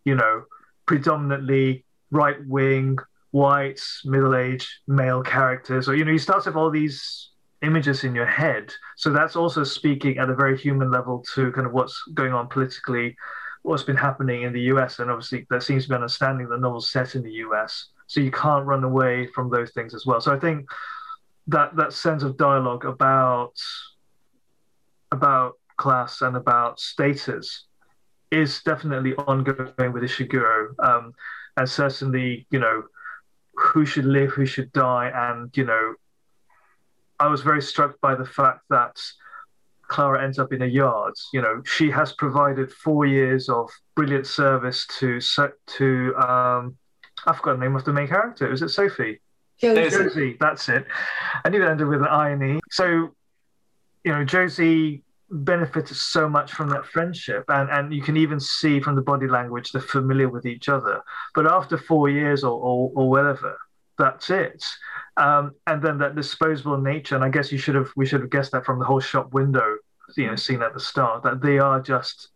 you know, predominantly right wing, white, middle aged male characters, or you know, you start to have all these images in your head. So that's also speaking at a very human level to kind of what's going on politically, what's been happening in the US, and obviously there seems to be understanding the novel's set in the US. So you can't run away from those things as well. So I think that that sense of dialogue about about class and about status is definitely ongoing with Ishiguro, um, and certainly you know who should live, who should die, and you know I was very struck by the fact that Klara ends up in a yard. You know, she has provided four years of brilliant service to to um, I forgot the name of the main character. Is it Sophie? Josie. Josie, that's it. I knew it ended with an irony. So, you know, Josie benefited so much from that friendship, and and you can even see from the body language they're familiar with each other. But after four years or or, or whatever, that's it. Um, and then that disposable nature, and I guess you should have we should have guessed that from the whole shop window, you know, scene at the start that they are just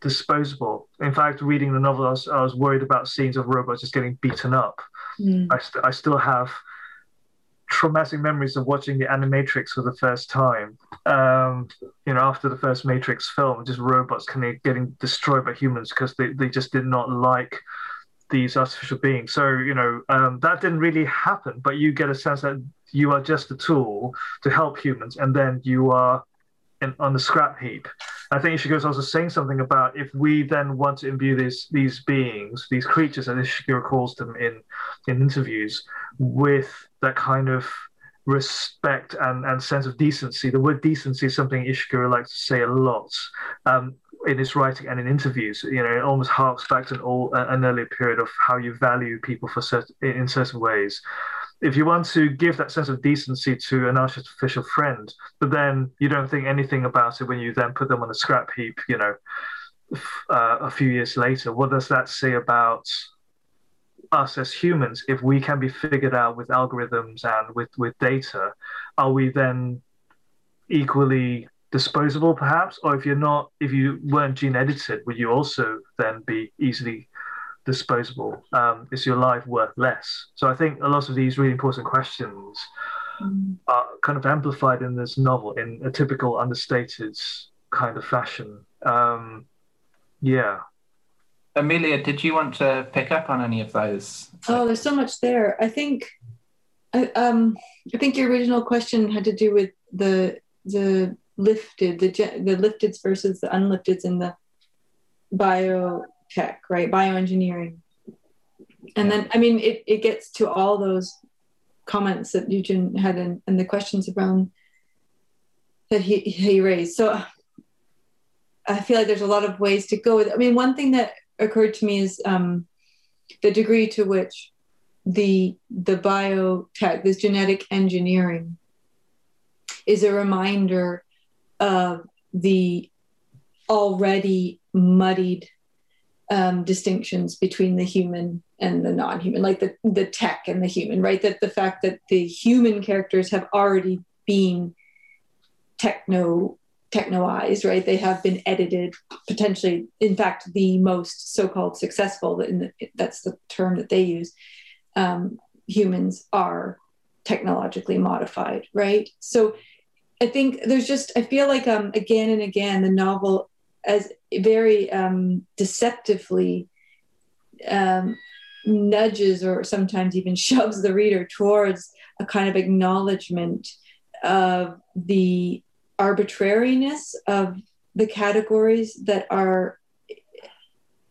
disposable. In fact, reading the novel, I was, I was worried about scenes of robots just getting beaten up. Mm. I, st- I still have traumatic memories of watching the Animatrix for the first time. Um, you know, after the first Matrix film, just robots kind of getting destroyed by humans because they, they just did not like these artificial beings. So, you know, um, that didn't really happen, but you get a sense that you are just a tool to help humans, and then you are in, on the scrap heap. I think Ishiguro's also saying something about if we then want to imbue these these beings, these creatures, as Ishiguro calls them in in interviews, with that kind of respect and, and sense of decency. The word decency is something Ishiguro likes to say a lot um, in his writing and in interviews. You know, it almost harks back to an, all, an earlier period of how you value people for certain, in certain ways if you want to give that sense of decency to an artificial friend, but then you don't think anything about it when you then put them on a scrap heap, you know, uh, a few years later, what does that say about us as humans? If we can be figured out with algorithms and with, with data, are we then equally disposable perhaps? Or if you're not, if you weren't gene edited, would you also then be easily disposable? Um, is your life worth less? So I think a lot of these really important questions mm. are kind of amplified in this novel in a typical understated kind of fashion. Um, yeah, Amelia, did you want to pick up on any of those? Oh, there's so much there. I think, I, um, I think your original question had to do with the the lifted, the the lifteds versus the unlifteds in the biotech, right? Bioengineering. And then, I mean, it, it gets to all those comments that Eugen had and, and the questions around that he, he raised. So I feel like there's a lot of ways to go with it. I mean, one thing that occurred to me is um, the degree to which the the biotech, this genetic engineering, is a reminder of the already muddied um, distinctions between the human and the non-human, like the the tech and the human, right? That the fact that the human characters have already been techno technoized, right? They have been edited, potentially, in fact, the most so-called successful. That's the term that they use. Um, humans are technologically modified, right? So, I think there's just I feel like um, again and again the novel as very um, deceptively um, nudges or sometimes even [laughs] shoves the reader towards a kind of acknowledgement of the arbitrariness of the categories that are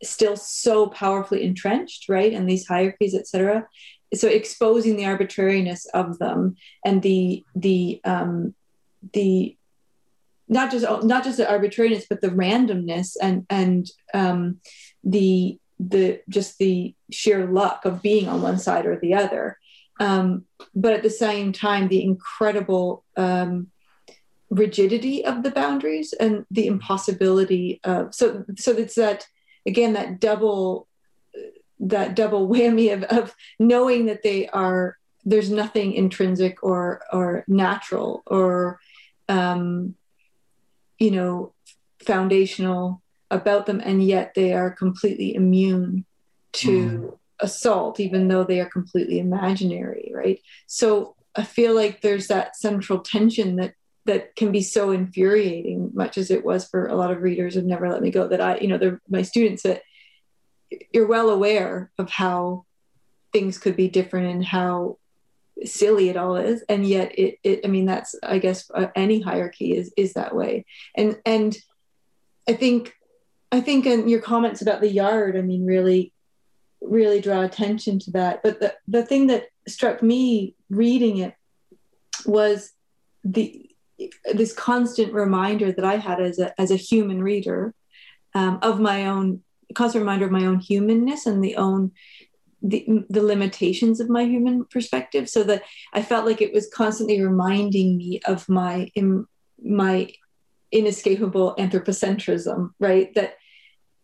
still so powerfully entrenched, right? And these hierarchies, etc. So exposing the arbitrariness of them and the the um, the not just not just the arbitrariness, but the randomness and and um, the the just the sheer luck of being on one side or the other. Um, but at the same time, the incredible um, rigidity of the boundaries and the impossibility of so so it's that again that double that double whammy of, of knowing that they are there's nothing intrinsic or or natural or um, you know foundational about them and yet they are completely immune to mm. assault even though they are completely imaginary right so i feel like there's that central tension that that can be so infuriating, much as it was for a lot of readers of Never Let Me Go, that I, you know, they're my students that you're well aware of how things could be different and how silly it all is. And yet it, it I mean, that's, I guess uh, any hierarchy is, is that way. And, and I think, I think in your comments about the yard, I mean, really, really draw attention to that. But the, the thing that struck me reading it was the this constant reminder that I had as a as a human reader um, of my own constant reminder of my own humanness and the own the, the limitations of my human perspective so that i felt like it was constantly reminding me of my in, my inescapable anthropocentrism right? That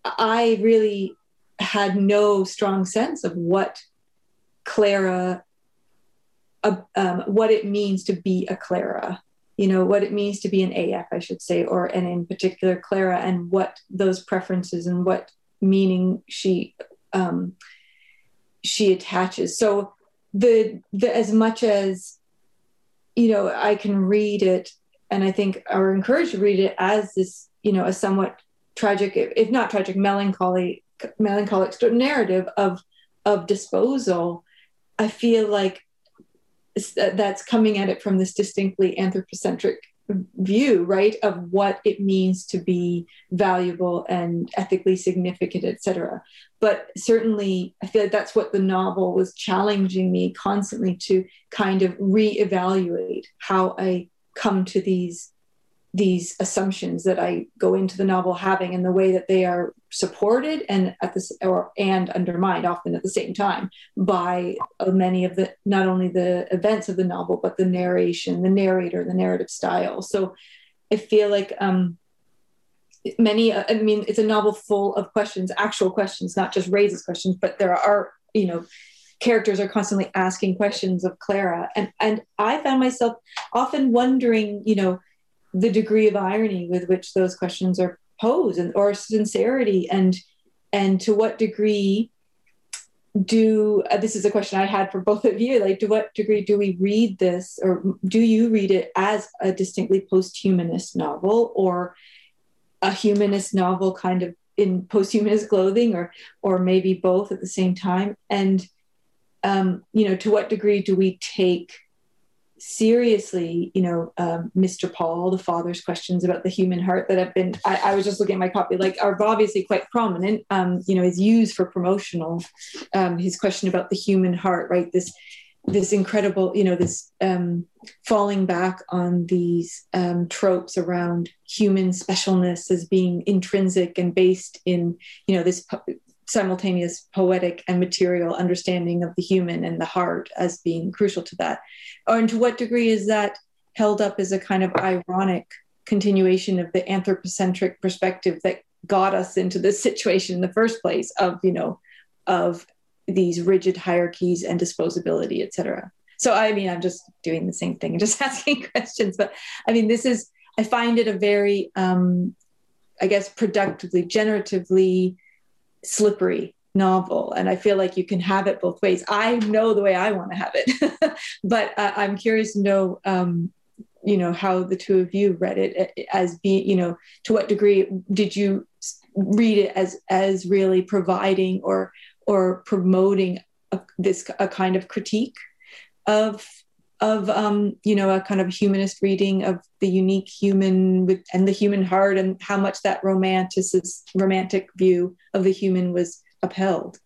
i really had no strong sense of what klara uh, um, what it means to be a klara you know what it means to be an AF, I should say, or and in particular Klara, and what those preferences and what meaning she um, she attaches. So the the as much as you know, I can read it, and I think are encouraged to read it as this, you know, a somewhat tragic, if not tragic, melancholy, melancholic narrative of of disposal. I feel like that's coming at it from this distinctly anthropocentric view right of what it means to be valuable and ethically significant etc but certainly i feel like that's what the novel was challenging me constantly to kind of reevaluate how i come to these these assumptions that I go into the novel having and the way that they are supported and at this or and undermined often at the same time by uh, many of the not only the events of the novel but the narration, the narrator, the narrative style. So I feel like um, many. Uh, I mean, it's a novel full of questions, actual questions, not just raises questions, but there are you know characters are constantly asking questions of Klara, and and I found myself often wondering, you know the degree of irony with which those questions are posed and or sincerity and and to what degree do uh, this is a question i had for both of you like to what degree do we read this or do you read it as a distinctly post-humanist novel or a humanist novel kind of in posthumanist clothing or or maybe both at the same time? And um, you know to what degree do we take seriously you know um, mr paul the father's questions about the human heart that have been I, I, was just looking at my copy like are obviously quite prominent. Um, you know is used for promotional um, his question about the human heart right? This this incredible, you know, this um, falling back on these um, tropes around human specialness as being intrinsic and based in, you know, this simultaneous poetic and material understanding of the human and the heart as being crucial to that. Or and to what degree is that held up as a kind of ironic continuation of the anthropocentric perspective that got us into this situation in the first place of, you know, of these rigid hierarchies and disposability, et cetera. So, I mean, I'm just doing the same thing and just [laughs] asking questions. But I mean, this is, I find it a very, um, I guess, productively, generatively slippery novel. And I feel like you can have it both ways. I know the way I want to have it, [laughs] but uh, I'm curious to know, um, you know, how the two of you read it uh, as being, you know, to what degree did you read it as as really providing or or promoting a, this a kind of critique of of um, you know a kind of humanist reading of the unique human with, and the human heart and how much that romanticist romantic view of the human was upheld.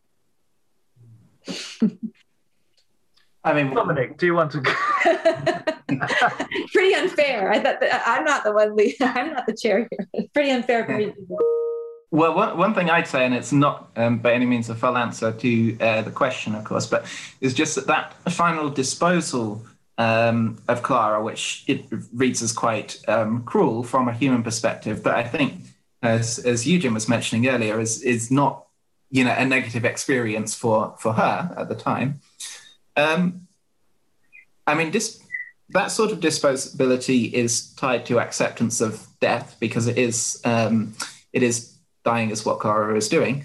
I mean, Dominic, do you want to? [laughs] Pretty unfair. I thought that I'm not the one. Lead, [laughs] I'm not the chair here. Pretty unfair for me. Well, one, one thing I'd say, and it's not um, by any means a full answer to uh, the question, of course, but is just that that final disposal um, of Klara, which it reads as quite um, cruel from a human perspective, but I think, as, as Eugen was mentioning earlier, is is not you know a negative experience for for her at the time. Um, I mean, this that sort of disposability is tied to acceptance of death because it is um, it is dying is what Klara is doing.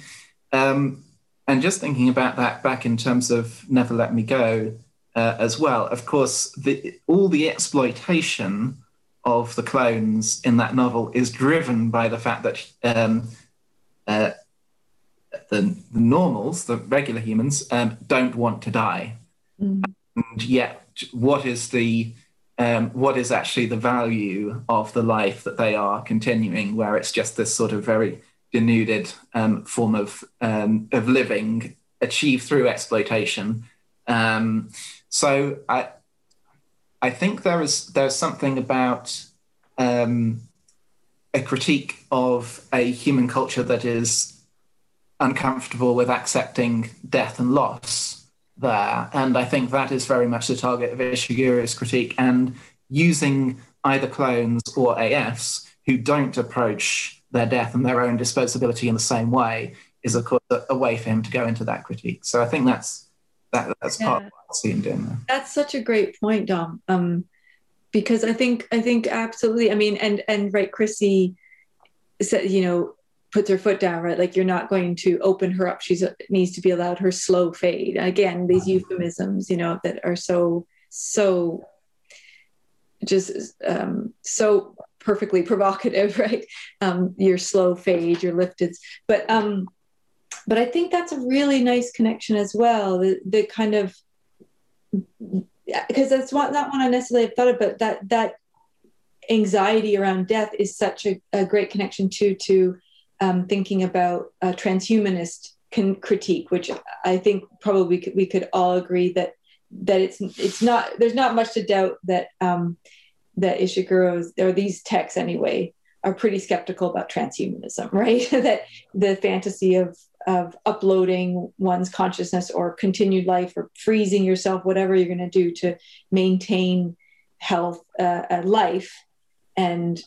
Um, and just thinking about that back in terms of Never Let Me Go uh, as well, of course, the, all the exploitation of the clones in that novel is driven by the fact that um, uh, the, the, normals, the regular humans, um, don't want to die. Mm. And yet, what is the um, what is actually the value of the life that they are continuing, where it's just this sort of very denuded um, form of um, of living achieved through exploitation. Um, so I I think there is there's something about um, a critique of a human culture that is uncomfortable with accepting death and loss there, and I think that is very much the target of Ishiguro's critique and using either clones or AFs who don't approach their death and their own disposability in the same way is of course a, a way for him to go into that critique. So I think that's that, that's yeah. part of what I see him doing there. That's such a great point, Dom. Um, because I think I think absolutely. I mean, and and right, Chrissie said, you know, puts her foot down, right? Like you're not going to open her up. She needs to be allowed her slow fade. Again, these euphemisms, you know, that are so so just um, so perfectly [laughs] provocative, right? Um, your slow fade, your lifted, but um, but I think that's a really nice connection as well. The, the kind of because that's not one I necessarily have thought of, but that that anxiety around death is such a, a great connection too to um, thinking about a transhumanist critique, which I think probably we could, we could all agree that that it's it's not there's not much to doubt that um, that Ishiguro's or these texts anyway are pretty skeptical about transhumanism, [laughs] right? that the fantasy of of uploading one's consciousness or continued life or freezing yourself, whatever you're going to do to maintain health, uh, life, and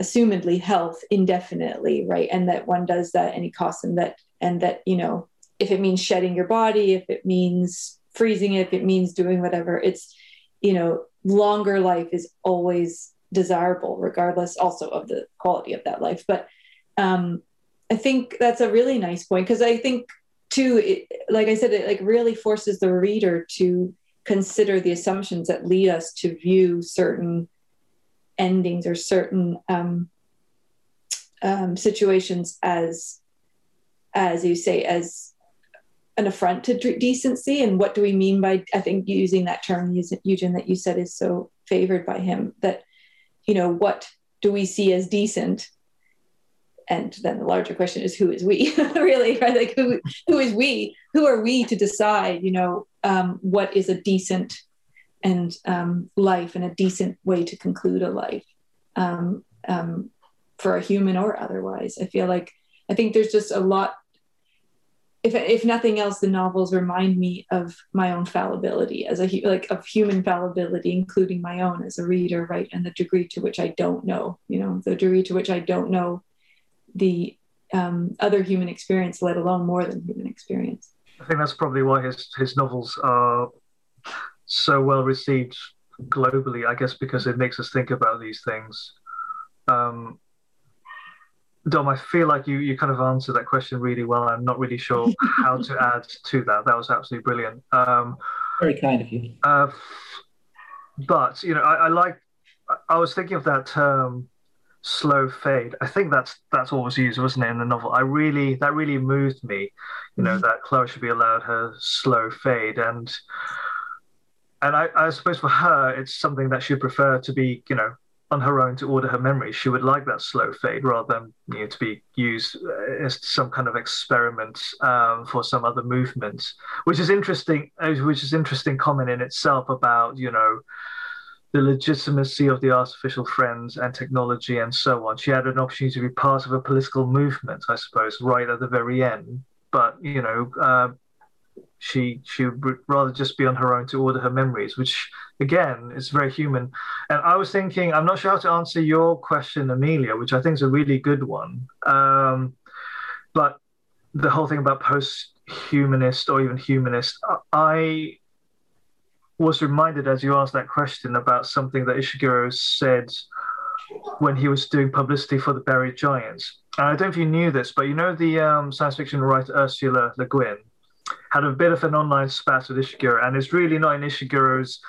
assumedly health indefinitely, right? And that one does that at any cost, and that and that you know if it means shedding your body, if it means freezing it, if it means doing whatever, it's you know longer life is always desirable, regardless also of the quality of that life. But um, I think that's a really nice point because I think too, it, like I said, it like really forces the reader to consider the assumptions that lead us to view certain endings or certain um, um, situations as as you say, as an affront to decency. And what do we mean by, I think, using that term, Eugen, that you said is so favored by him, that, you know, what do we see as decent? And then the larger question is, who is we? [laughs] really, right? Like, who, who is we? Who are we to decide, you know, um, what is a decent and um, life and a decent way to conclude a life um, um, for a human or otherwise? I feel like I think there's just a lot if if nothing else, the novels remind me of my own fallibility as a like of human fallibility, including my own as a reader, right? And the degree to which I don't know, you know, the degree to which I don't know the um, other human experience, let alone more than human experience. I think that's probably why his his novels are so well received globally. I guess because it makes us think about these things. Um, Dom, I feel like you, you kind of answered that question really well. I'm not really sure how to [laughs] add to that. That was absolutely brilliant. Um, Very kind of you. Uh, but you know, I, I, like. I was thinking of that term, slow fade. I think that's that's what was used, wasn't it, in the novel? I really that really moved me. You know, mm-hmm. that Klara should be allowed her slow fade, and and I, I suppose for her, it's something that she'd prefer to be, you know, on her own to order her memories. She would like that slow fade rather than you know, to be used uh, as some kind of experiment um, for some other movement, which is interesting. Uh, which is interesting comment in itself about you know the legitimacy of the artificial friends and technology and so on. She had an opportunity to be part of a political movement, I suppose, right at the very end. But you know, uh, she she would rather just be on her own to order her memories, which again is very human. And I was thinking, I'm not sure how to answer your question, Amelia, which I think is a really good one. Um, but the whole thing about post-humanist or even humanist, I was reminded as you asked that question about something that Ishiguro said when he was doing publicity for the Buried Giants. And I don't know if you knew this, but you know the um, science fiction writer Ursula Le Guin had a bit of an online spat with Ishiguro, and it's really not in Ishiguro's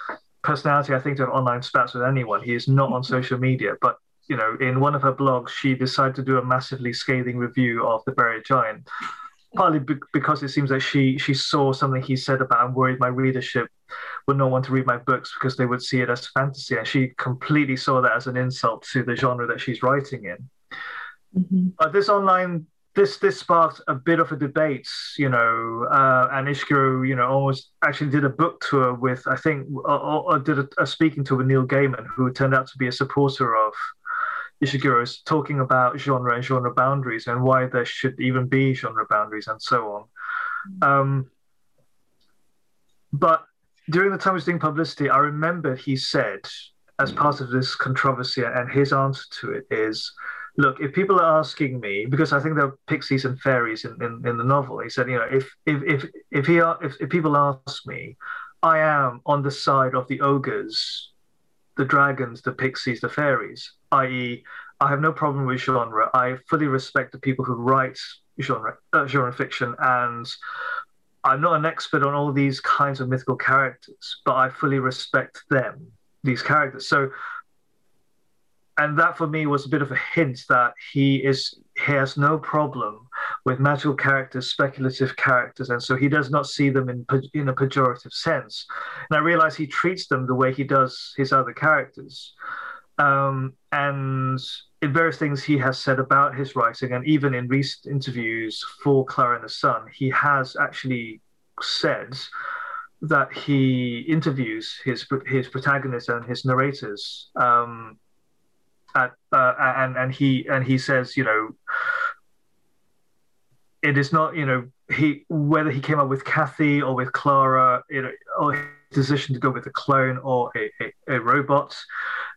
personality, I think, to have online spats with anyone. He is not on social media, but you know, in one of her blogs, she decided to do a massively scathing review of the Buried Giant, partly be- because it seems that she she saw something he said about I'm worried my readership would not want to read my books because they would see it as fantasy, and she completely saw that as an insult to the genre that she's writing in. Mm-hmm. But this online this this sparked a bit of a debate, you know, uh, and Ishiguro, you know, almost actually did a book tour with, I think, or, or did a, a, speaking tour with Neil Gaiman, who turned out to be a supporter of Ishiguro's, talking about genre and genre boundaries and why there should even be genre boundaries and so on. Um, but during the time he was doing publicity, I remember he said, as part of this controversy, and his answer to it is look, if people are asking me, because I think there are pixies and fairies in, in, in the novel, he said, you know, if if if if he if, if people ask me, I am on the side of the ogres, the dragons, the pixies, the fairies, i.e., I have no problem with genre. I fully respect the people who write genre uh, genre fiction, and I'm not an expert on all these kinds of mythical characters, but I fully respect them, these characters. So and that for me was a bit of a hint that he is he has no problem with magical characters, speculative characters, and so he does not see them in in a pejorative sense. And I realize he treats them the way he does his other characters. Um, and in various things he has said about his writing, and even in recent interviews for Klara and the Sun, he has actually said that he interviews his his protagonists and his narrators um, at, uh, and and he and he says, you know, it is not, you know, he whether he came up with Kathy or with Klara, you know, or decision to go with a clone or a, a, a robot.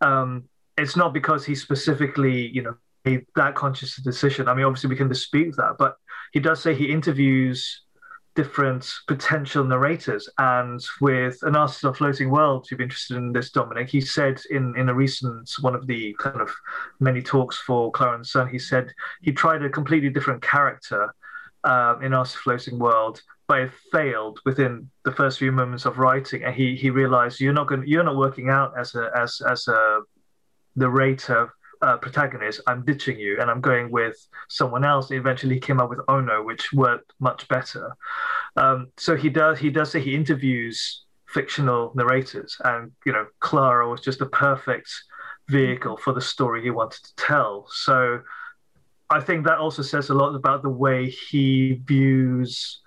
Um, it's not because he specifically, you know, made that conscious decision. I mean, obviously we can dispute that, but he does say he interviews different potential narrators. And with an artist of floating world, you'd be interested in this, Dominic. He said in, in a recent one of the kind of many talks for Clarence Sun, he said he tried a completely different character uh, in Artist Floating World, but it failed within the first few moments of writing. And he he realized you're not going you're not working out as a as as a narrator uh, protagonist, I'm ditching you and I'm going with someone else. Eventually, he came up with Ono, which worked much better. Um, so he does he does say he interviews fictional narrators, and you know Klara was just the perfect vehicle for the story he wanted to tell. So I think that also says a lot about the way he views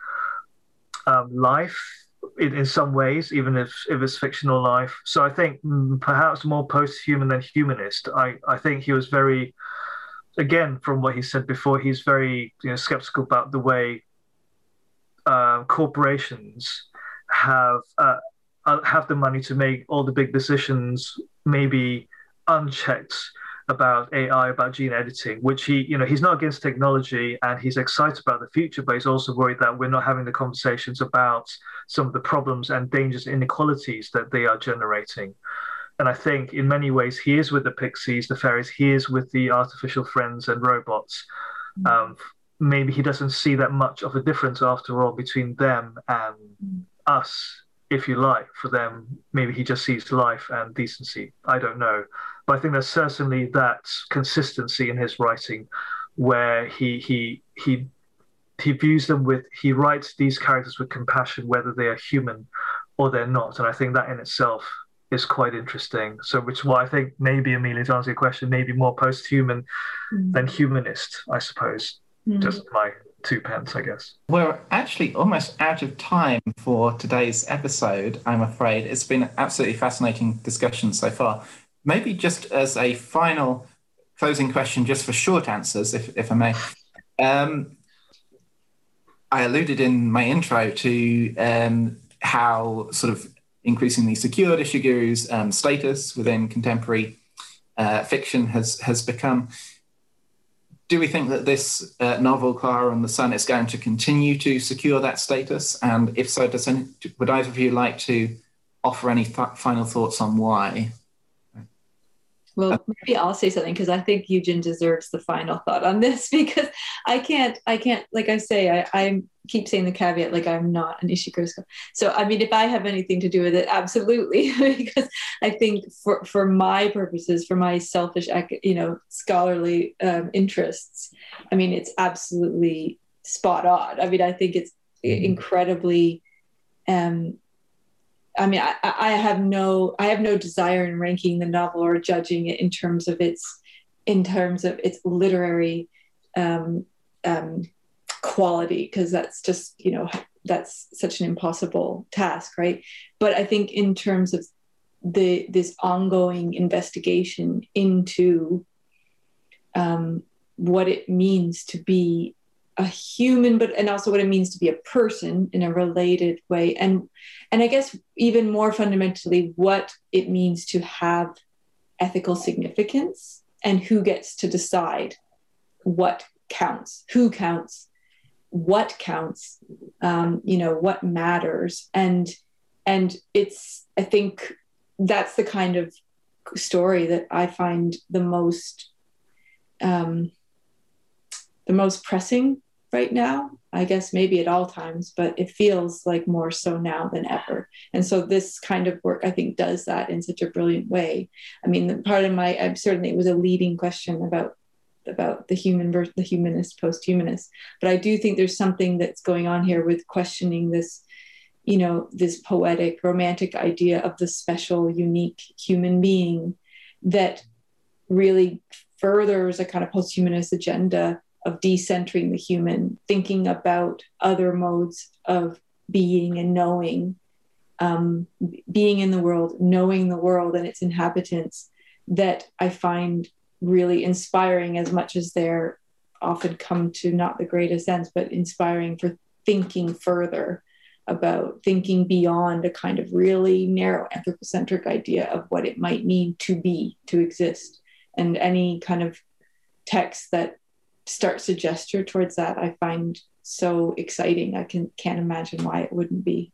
um, life in, in some ways, even if, if it's fictional life. So I think mm, perhaps more post-human than humanist. I, I think he was very, again, from what he said before, he's very you know, skeptical about the way uh, corporations have uh, uh, have the money to make all the big decisions, maybe unchecked about AI, about gene editing, which he, you know, he's not against technology and he's excited about the future, but he's also worried that we're not having the conversations about some of the problems and dangers, inequalities that they are generating. And I think in many ways he is with the pixies, the fairies, he is with the artificial friends and robots. Mm-hmm. Um, maybe he doesn't see that much of a difference after all between them and us if you like, for them, maybe he just sees life and decency. I don't know. But I think there's certainly that consistency in his writing where he he he he views them with he writes these characters with compassion whether they are human or they're not. And I think that in itself is quite interesting. So which is why I think maybe Amelia to answer your question, maybe more post human mm. than humanist, I suppose. Mm. Just my two pence, I guess. We're actually almost out of time for today's episode, I'm afraid. It's been an absolutely fascinating discussion so far. Maybe just as a final closing question, just for short answers, if, if I may. Um, I alluded in my intro to um, how sort of increasingly secured Ishiguro's um, status within contemporary uh, fiction has has become do we think that this uh, novel, Klara and the Sun, is going to continue to secure that status? And if so, does any, would either of you like to offer any th- final thoughts on why? Well, maybe I'll say something because I think Eugen deserves the final thought on this [laughs] because I can't, I can't, like I say, I, I keep saying the caveat, like I'm not an Ishiguro. So, I mean, if I have anything to do with it, absolutely, [laughs] because I think for, for my purposes, for my selfish, you know, scholarly um, interests, I mean, it's absolutely spot on. I mean, I think it's mm-hmm. incredibly um, I mean, I, I, have no, I have no desire in ranking the novel or judging it in terms of its, in terms of its literary um, um, quality, because that's just, you know, that's such an impossible task, right? But I think in terms of the this ongoing investigation into um, what it means to be a human but and also what it means to be a person in a related way. And and i guess even more fundamentally what it means to have ethical significance and who gets to decide what counts who counts what counts um, you know what matters. And and it's i think that's the kind of story that i find the most um, the most pressing right now. I guess maybe at all times, but it feels like more so now than ever. And so this kind of work, I think, does that in such a brilliant way. I mean, part of my I'm certainly it was a leading question about about the human versus the humanist, post-humanist, but I do think there's something that's going on here with questioning this, you know, this poetic, romantic idea of the special, unique human being that really furthers a kind of post-humanist agenda of decentering the human, thinking about other modes of being and knowing, um, being in the world, knowing the world and its inhabitants, that I find really inspiring as much as they're often come to not the greatest ends, but inspiring for thinking further about thinking beyond a kind of really narrow anthropocentric idea of what it might mean to be, to exist. And any kind of text that starts to gesture towards that, I find so exciting. I can can't imagine why it wouldn't be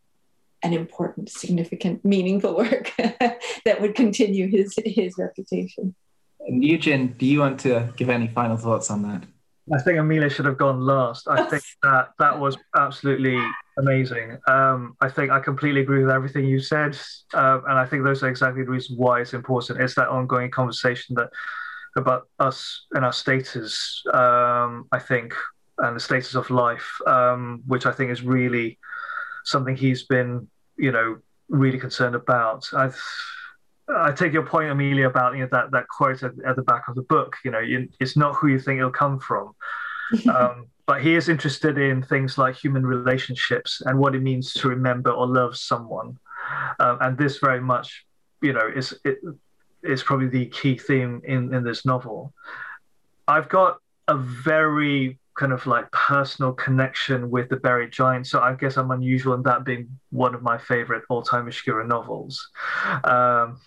an important, significant, meaningful work [laughs] that would continue his his reputation. And Eugen, do you want to give any final thoughts on that? I think Amelia should have gone last. I think [laughs] that that was absolutely amazing. Um, I think I completely agree with everything you said, uh, and I think those are exactly the reasons why it's important. It's that ongoing conversation that about us and our status. Um, I think, and the status of life, um, which I think is really something he's been, you know, really concerned about. I I take your point, Amelia, about you know that that quote at, at the back of the book. You know, you, it's not who you think it'll come from. [laughs] um, but he is interested in things like human relationships and what it means to remember or love someone. Um, and this very much, you know, is it, is probably the key theme in in this novel. I've got a very kind of like personal connection with the Buried Giant, so I guess I'm unusual in that being one of my favorite all-time Ishiguro novels. Um,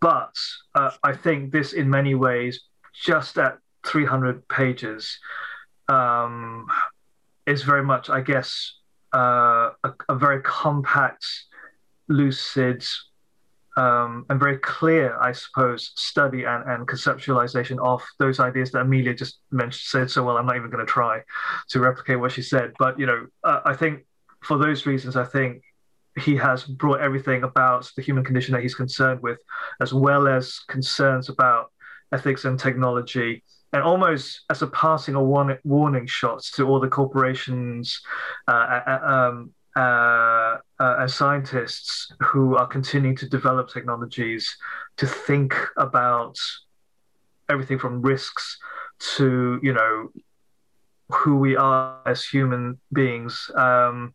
but uh, I think this, in many ways, just at 300 pages, um, is very much, I guess, uh, a, a, very compact, lucid, um, and very clear, I suppose, study and, and conceptualization of those ideas that Amelia just mentioned, said so well. I'm not even going to try to replicate what she said. But, you know, uh, I think for those reasons, I think he has brought everything about the human condition that he's concerned with, as well as concerns about ethics and technology, and almost as a passing a warning, warning shot to all the corporations uh, uh, um, uh, uh, and scientists who are continuing to develop technologies to think about everything from risks to you know who we are as human beings. Um,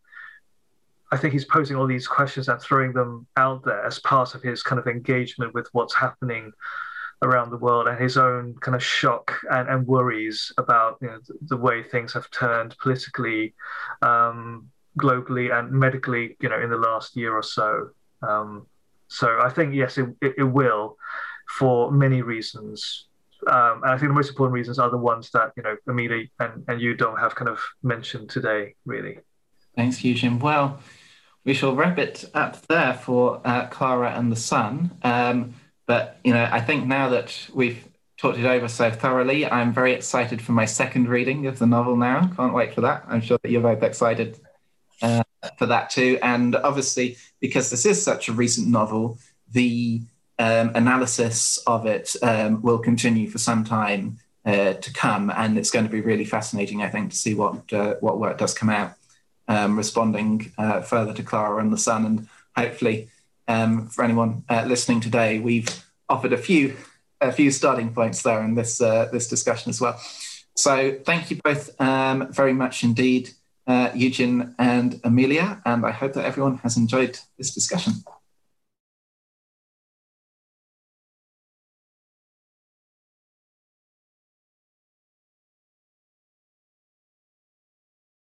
I think he's posing all these questions and throwing them out there as part of his kind of engagement with what's happening around the world and his own kind of shock and, and worries about you know, the, the, way things have turned politically, um, globally, and medically, you know, in the last year or so. Um, so I think yes, it, it, it will, for many reasons. Um, and I think the most important reasons are the ones that you know Amelia and, and you don't have kind of mentioned today, really. Thanks, Eugen. Well, we shall wrap it up there for uh, Klara and the Sun. Um, but you know, I think now that we've talked it over so thoroughly, I'm very excited for my second reading of the novel. Now, can't wait for that. I'm sure that you're both excited uh, for that too. And obviously, because this is such a recent novel, the um, analysis of it um, will continue for some time uh, to come, and it's going to be really fascinating, I think, to see what uh, what work does come out um, responding uh, further to Klara and the Sun. And hopefully, um, for anyone uh, listening today, we've offered a few a few starting points there in this uh, this discussion as well. So thank you both um, very much indeed, Uh, Eugen and Amelia, and I hope that everyone has enjoyed this discussion.